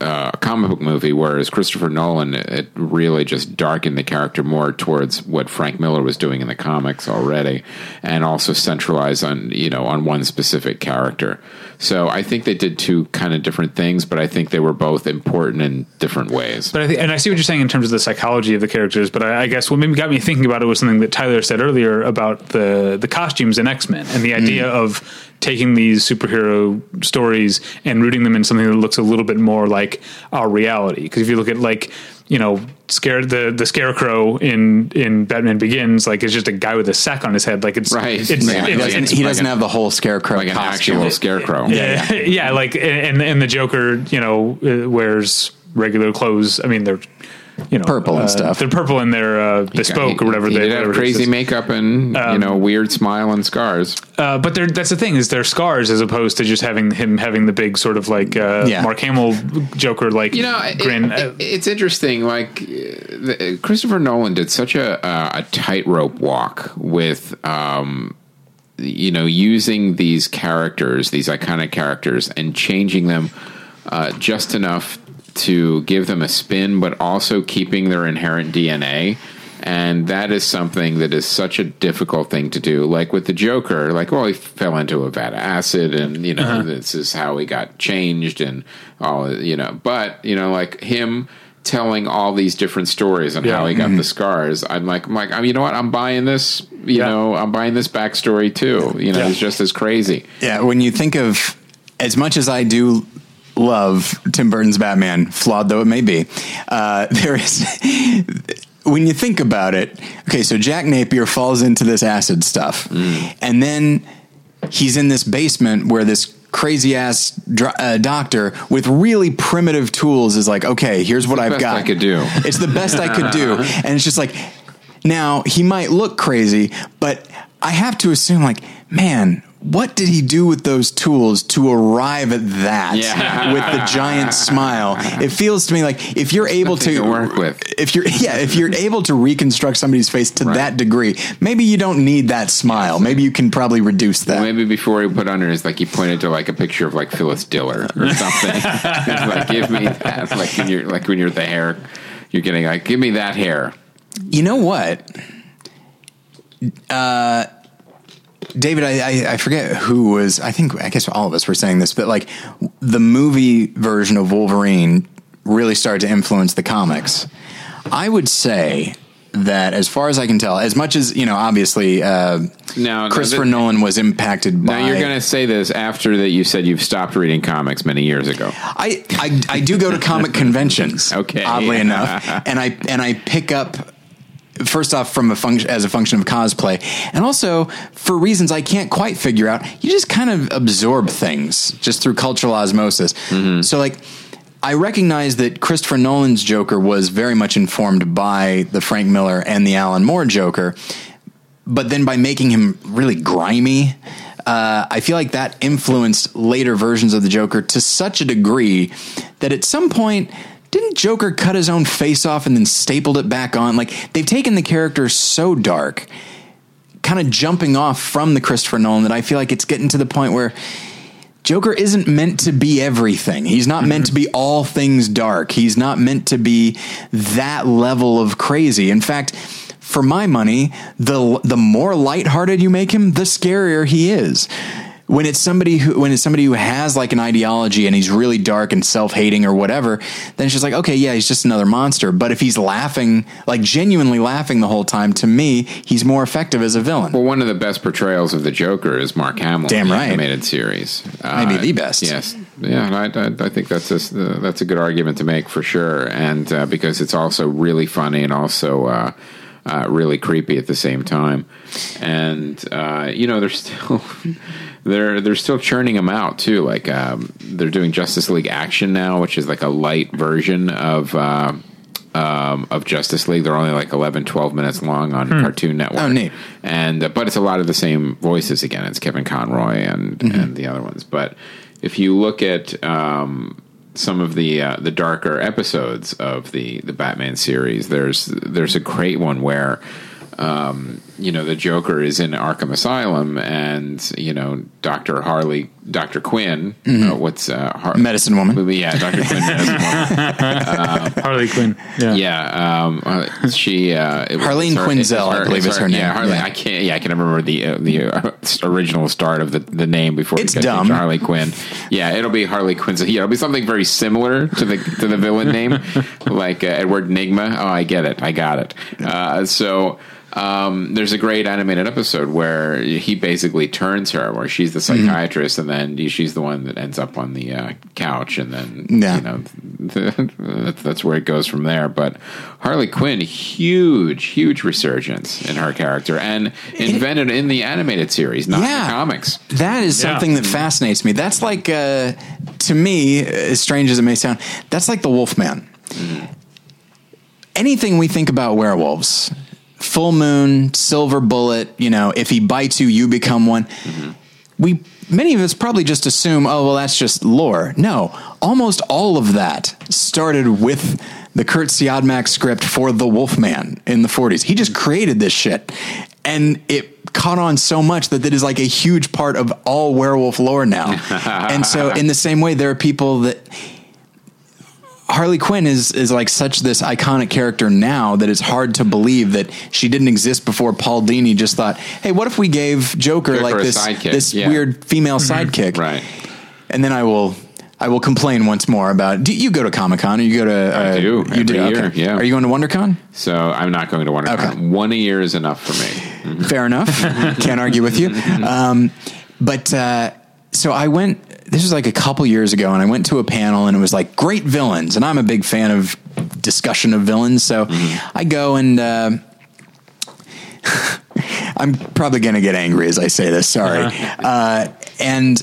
uh, comic book movie, whereas Christopher Nolan it really just darkened the character more towards what Frank Miller was doing in the comics already, and also centralized on you know on one specific character. So I think they did two kind of different things, but I think they were both important in different ways. But I think, and I see what you're saying in terms of the psychology of the characters. But I, I guess what maybe got me thinking about it was something that Tyler said earlier about the the costumes in X Men and the mm. idea of taking these superhero stories and rooting them in something that looks a little bit more like our reality. Because if you look at like you know, scare the the scarecrow in in Batman Begins, like it's just a guy with a sack on his head. Like it's Right. It's, Yeah, he it's- doesn't, it's he like doesn't an- have the whole scarecrow like an costume actual scarecrow. yeah, yeah, like and and the Joker, you know, uh, wears regular clothes. I mean, they're you know Purple and uh, stuff. They're purple and they're uh, bespoke or whatever. He they did have it crazy is. makeup and you know weird smile and scars. Uh, but they're, that's the thing is they're scars as opposed to just having him having the big sort of like uh, Yeah. Mark Hamill Joker like You know, grin. it- it's interesting. Like uh, the, Christopher Nolan did such a a, a tightrope walk with, um, you know, using these characters, these iconic characters, and changing them uh, just enough to give them a spin, but also keeping their inherent DNA. And that is something that is such a difficult thing to do. Like with the Joker, like, well, he fell into a vat of acid, and you know, uh-huh. this is how he got changed, and all, you know. But you know, like him telling all these different stories on Yeah. how he got the mm-hmm. scars. I'm like, I'm like, I mean, you know what? I'm buying this. You Yeah. know, I'm buying this backstory too. You know, Yeah. it's just as crazy. Yeah, when you think of as much as I do love Tim Burton's Batman, flawed though it may be, uh, there is. When you think about it, okay, so Jack Napier falls into this acid stuff, and then he's in this basement where this crazy ass dr- uh, doctor with really primitive tools is like, okay, here's what I've best got. I could do. It's the best I could do, and it's just like, now he might look crazy, but I have to assume, like, man, what did he do with those tools to arrive at that Yeah. with the giant smile? It feels to me like if you're able to, to work with. if you're yeah, if you're able to reconstruct somebody's face to Right. that degree, maybe you don't need that smile. Maybe you can probably reduce that. Maybe before he put under his, like he pointed to like a picture of like Phyllis Diller or something. Like, give me that. Like when you're like when you're the hair, you're getting like, give me that hair. You know what? Uh, David, I, I, I forget who was. I think I guess all of us were saying this, but like the movie version of Wolverine really started to influence the comics. I would say that, as far as I can tell, as much as you know, obviously, uh, Now, Christopher Nolan was impacted by. Now you're going to say this after that you said you've stopped reading comics many years ago. I, I I do go to comic conventions. Okay. oddly enough, and I and I pick up first off from a function as a function of cosplay, and also for reasons I can't quite figure out. You just kind of absorb things just through cultural osmosis. So like. I recognize that Christopher Nolan's Joker was very much informed by the Frank Miller and the Alan Moore Joker, but then by making him really grimy, uh, I feel like that influenced later versions of the Joker to such a degree that at some point, didn't Joker cut his own face off and then stapled it back on? Like they've taken the character so dark, kind of jumping off from the Christopher Nolan that I feel like it's getting to the point where. Joker isn't meant to be everything. He's not meant to be all things dark. He's not meant to be that level of crazy. In fact, for my money, the the more lighthearted you make him, the scarier he is. When it's somebody who when it's somebody who has like an ideology and he's really dark and self-hating or whatever, then it's just like, okay, yeah, he's just another monster. But if he's laughing, like genuinely laughing the whole time, to me, he's more effective as a villain. Well, one of the best portrayals of the Joker is Mark Hamill. Damn in the right. Animated series, Maybe the best. Yes, yeah, and I, I, I think that's a, uh, that's a good argument to make for sure, and uh, because it's also really funny and also. Uh, uh, really creepy at the same time, and uh, you know they're still they're they're still churning them out too. Like um, they're doing Justice League Action now, which is like a light version of uh, um, of Justice League. They're only like 11, 12 minutes long on Cartoon Network. Oh, neat. And uh, but it's a lot of the same voices again. It's Kevin Conroy and and the other ones. But if you look at um, some of the uh, the darker episodes of the the Batman series, there's there's a great one where. Um, you know, the Joker is in Arkham Asylum, and you know, Doctor Harley, Doctor Quinn, uh, what's uh, Har- Medicine Woman. Yeah, Doctor Quinn, Medicine Woman. Harley Quinn. Yeah. Yeah, um, uh, she uh, it was- Harleen her- Quinzel, it's I believe is her Yeah, name. Harley. Yeah. I can't. Yeah, I can never remember the uh, the uh, original start of the, the name before It's it got changed dumb. to Harley Quinn. Yeah, it'll be Harley Quinzel. Yeah, it'll be something very similar to the to the villain name, like uh, Edward Nygma. Oh, I get it. I got it. Uh, so. Um, there's a great animated episode where he basically turns her, where she's the Mm-hmm. psychiatrist, and then she's the one that ends up on the uh, couch, and then Yeah. you know that's, that's where it goes from there. But Harley Quinn, huge, huge resurgence in her character, and invented in the animated series, not Yeah. the comics. That is Yeah. something that fascinates me. That's like, uh, to me, as strange as it may sound, that's like the Wolfman. Anything we think about werewolves, full moon, silver bullet, you know, if he bites you, you become one. Mm-hmm. We many of us probably just assume, oh well, that's just lore. No, almost all of that started with the Kurt Siodmak script for The Wolfman in the 40s. He just created this shit, and it caught on so much that it is like a huge part of all werewolf lore now. and so, in the same way, there are people that. Harley Quinn is is like such this iconic character now that it's hard to believe that she didn't exist before Paul Dini just thought, "Hey, what if we gave Joker Joker like this this yeah. weird female sidekick?" Right. And then I will I will complain once more about. Do you go to Comic Con or you go to? Uh, I do, You do. year, okay. yeah. Are you going to WonderCon? So I'm not going to WonderCon. Okay. One a year is enough for me. Fair enough. Can't argue with you. Um, but uh, so I went. This was like a couple years ago, and I went to a panel, and it was like great villains, and I'm a big fan of discussion of villains. So I go and. Uh, I'm probably going to get angry as I say this. Sorry. Uh, and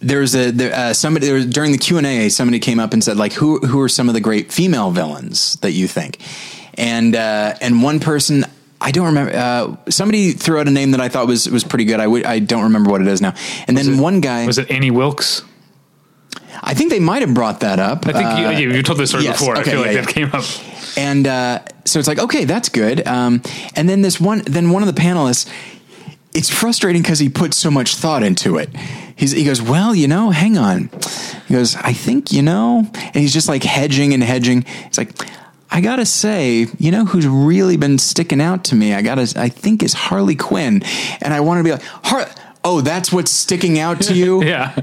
there's a there, uh, somebody there was, during the Q and A. Somebody came up and said like, "Who who are some of the great female villains that you think?" And uh, and one person. I don't remember. Uh, somebody threw out a name that I thought was was pretty good. I w- I don't remember what it is now. And then one guy, Was it Annie Wilkes? I think they might have brought that up. I think Uh, you, you, you told this story yes, before. okay, I feel like yeah, that came up. and uh, so it's like okay that's good um, and then this one then one of the panelists it's frustrating because he put so much thought into it he's, he goes well you know hang on he goes i think you know and he's just like hedging and hedging it's like I gotta say, you know who's really been sticking out to me? I gotta, I think is Harley Quinn, and I want to be like, Har- oh, that's what's sticking out to you Yeah.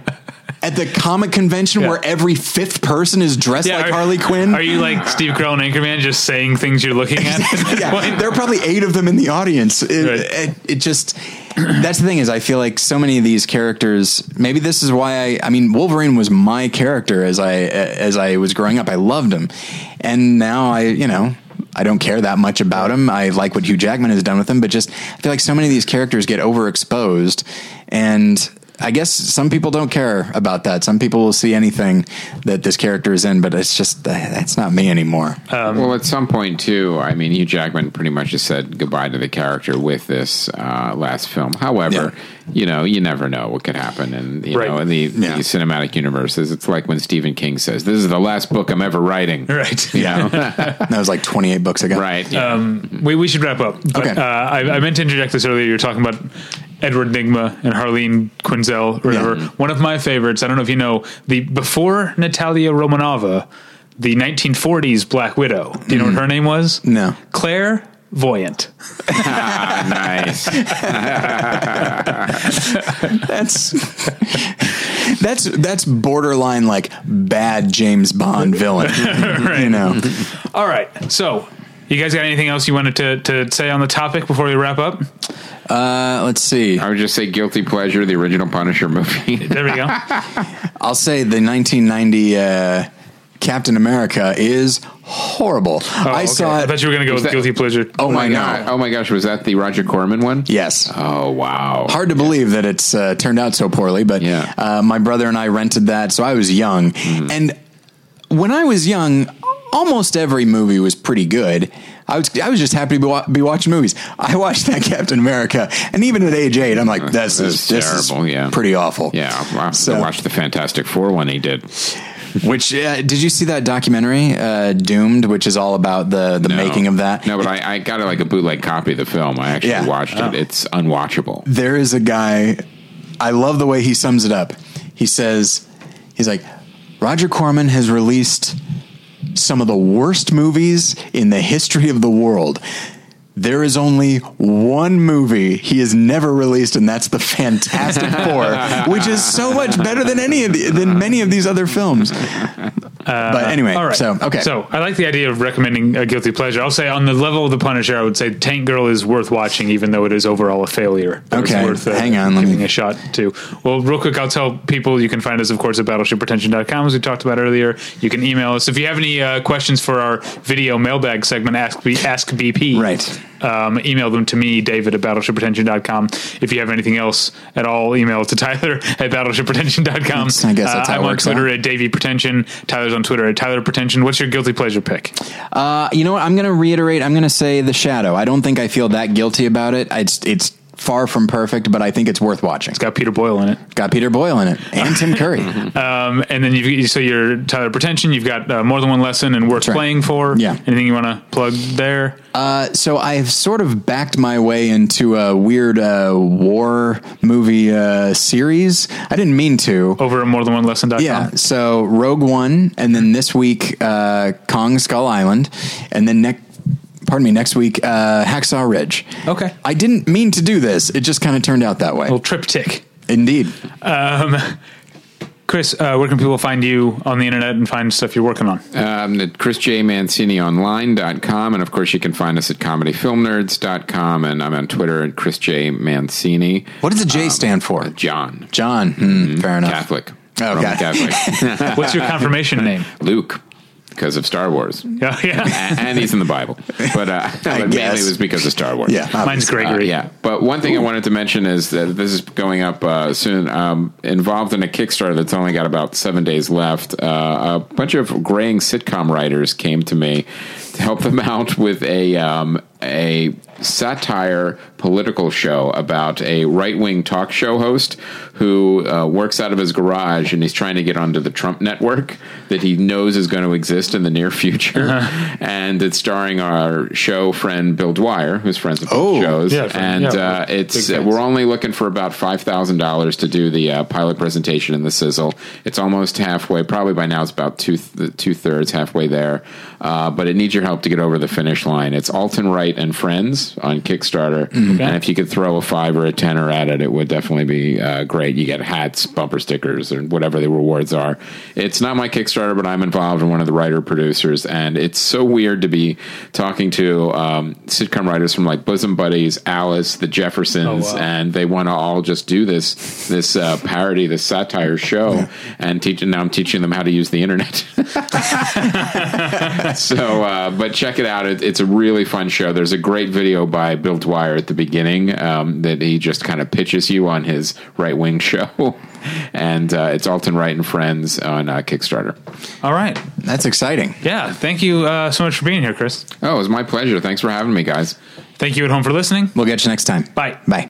At the comic convention Yeah. where every fifth person is dressed yeah like are- Harley Quinn. Are you like Steve Carell and Anchorman just saying things you're looking at? yeah, there are probably eight of them in the audience. It, Right. it, it just that's the thing is I feel like so many of these characters. Maybe this is why I. I mean, Wolverine was my character as I as I was growing up. I loved him, and now I you know. I don't care that much about him. I like what Hugh Jackman has done with him, but just I feel like so many of these characters get overexposed, and I guess some people don't care about that. Some people will see anything that this character is in, but it's just that's not me anymore. well, at some point too, I mean, Hugh Jackman pretty much just said goodbye to the character with this uh, last film. However, you know, you never know what could happen, and you Right. know, in the, Yeah. the cinematic universes, it's like when Stephen King says, "This is the last book I'm ever writing." right. You know? that was like 28 books ago. right? Yeah. Um, we, we should wrap up. But, Okay. Uh, I, I meant to interject this earlier. You're talking about Edward Nygma and Harleen Quinzel, or whatever. Yeah. One of my favorites. I don't know if you know the before Natalia Romanova, the 1940s Black Widow. Do you know what her name was? No. Claire Voyant. Ah, nice. That's that's that's borderline like bad James Bond villain. You know. All right. So, you guys got anything else you wanted to, to say on the topic before we wrap up? Uh, let's see. I would just say guilty pleasure, the original Punisher movie. There we go. I'll say the 1990 uh, Captain America is horrible. Oh, I okay. saw I it. thought you were going to go with that- guilty pleasure. Oh my my god. god! Oh my gosh! Was that the Roger Corman one? Yes. Oh wow! Hard to believe that it's uh, turned out so poorly, but Yeah. uh, my brother and I rented that, so I was young. And when I was young, almost every movie was pretty good. I was I was just happy to be, wa- be watching movies. I watched that Captain America, and even at age eight, I'm like, this This is is this terrible, is yeah. pretty awful. Yeah, I So- watched the Fantastic Four one he did. Which uh, did you see that documentary, uh, Doomed, which is all about the the No. making of that? No, but I, I got it like a bootleg copy of the film. I actually Yeah. watched it. It's unwatchable. there is a guy I love the way he sums it up. He says he's like Roger Corman has released some of the worst movies in the history of the world. There is only one movie he has never released, and that's the Fantastic Four, which is so much better than any of the, than many of these other films. but anyway, All right. so okay, So I like the idea of recommending a guilty pleasure. I'll say on the level of the Punisher, I would say Tank Girl is worth watching, even though it is overall a failure. Okay. It's worth, uh, Hang on, let giving me- a shot to. Well, real quick, I'll tell people you can find us, of course, at battleshippretension.com, as we talked about earlier. You can email us if you have any uh, questions for our video mailbag segment. Ask B, Ask BP. Right. Um, email them to me, David at battleshippretension.com. If you have anything else at all, email it to Tyler at battleshippretension.com. That's- I guess that's uh, how I'm on works Twitter out. at Davey Pretension. Tyler's on Twitter at Tyler Pretension. What's your guilty pleasure pick? Uh, you know what? I'm going to reiterate. I'm going to say The Shadow. I don't think I feel that guilty about it. It's it's far from perfect, but I think it's worth watching. It's got Peter Boyle in it. Got Peter Boyle in it and Tim Curry. Um, and then you've so you're Tyler Pretension. You've got uh, more than one lesson and worth right. playing for. Yeah. Anything you want to plug there? Uh, so I've sort of backed my way into a weird uh, war movie uh, series. I didn't mean to. Over at more than one lesson.com. Yeah. So Rogue One, and then this week uh, Kong Skull Island, and then next. Pardon me. Next week, uh, Hacksaw Ridge. Okay. I didn't mean to do this. It just kind of turned out that way. Little triptych. Indeed. Chris, uh, where can people find you on the internet and find stuff you're working on? Um, at ChrisJManciniOnline.com. And of course, you can find us at ComedyFilmNerds.com. And I'm on Twitter at Chris J. Mancini. What does the J stand for? John. John. Hmm, Fair enough. Catholic. Oh, Roman Catholic. What's your confirmation name? Luke. Because of Star Wars. Yeah, yeah. A- and he's in the Bible. But, uh, but mainly it was because of Star Wars. Yeah. Mine's obviously. Gregory. Uh, yeah, but one thing I wanted to mention is that this is going up uh, soon. Um, involved in a Kickstarter that's only got about seven days left. Uh, a bunch of graying sitcom writers came to me to help them out with a um, a satire political show about a right wing talk show host who uh, works out of his garage and he's trying to get onto the Trump network that he knows is going to exist in the near future. Uh-huh. And it's starring our show friend Bill Dwyer, who's friends with both Oh, shows. yeah, and yeah, uh, it's fans. we're only looking for about five thousand dollars to do the uh, pilot presentation in the sizzle. It's almost halfway. Probably by now it's about two two thirds halfway there. Uh, but it needs your help to get over the finish line. It's Alton Wright and Friends on Kickstarter, Mm-hmm. and if you could throw a five or a tenner at it, it would definitely be uh, great. You get hats, bumper stickers, or whatever the rewards are. It's not my Kickstarter, but I'm involved in one of the writer producers, and it's so weird to be talking to um, sitcom writers from like Bosom Buddies, Alice, The Jeffersons, Oh, wow. and they want to all just do this this uh, parody, this satire show, and teach. Now I'm teaching them how to use the internet. so, uh, but check it out. It, it's a really fun show. There's a great video by Bill Dwyer at the beginning um, that he just kind of pitches you on his right wing show, and uh, it's Alton Wright and Friends on uh, Kickstarter. All right. That's exciting. Yeah. Thank you uh, so much for being here, Chris. Oh, it was my pleasure. Thanks for having me, guys. Thank you at home for listening. We'll get you next time. Bye. Bye.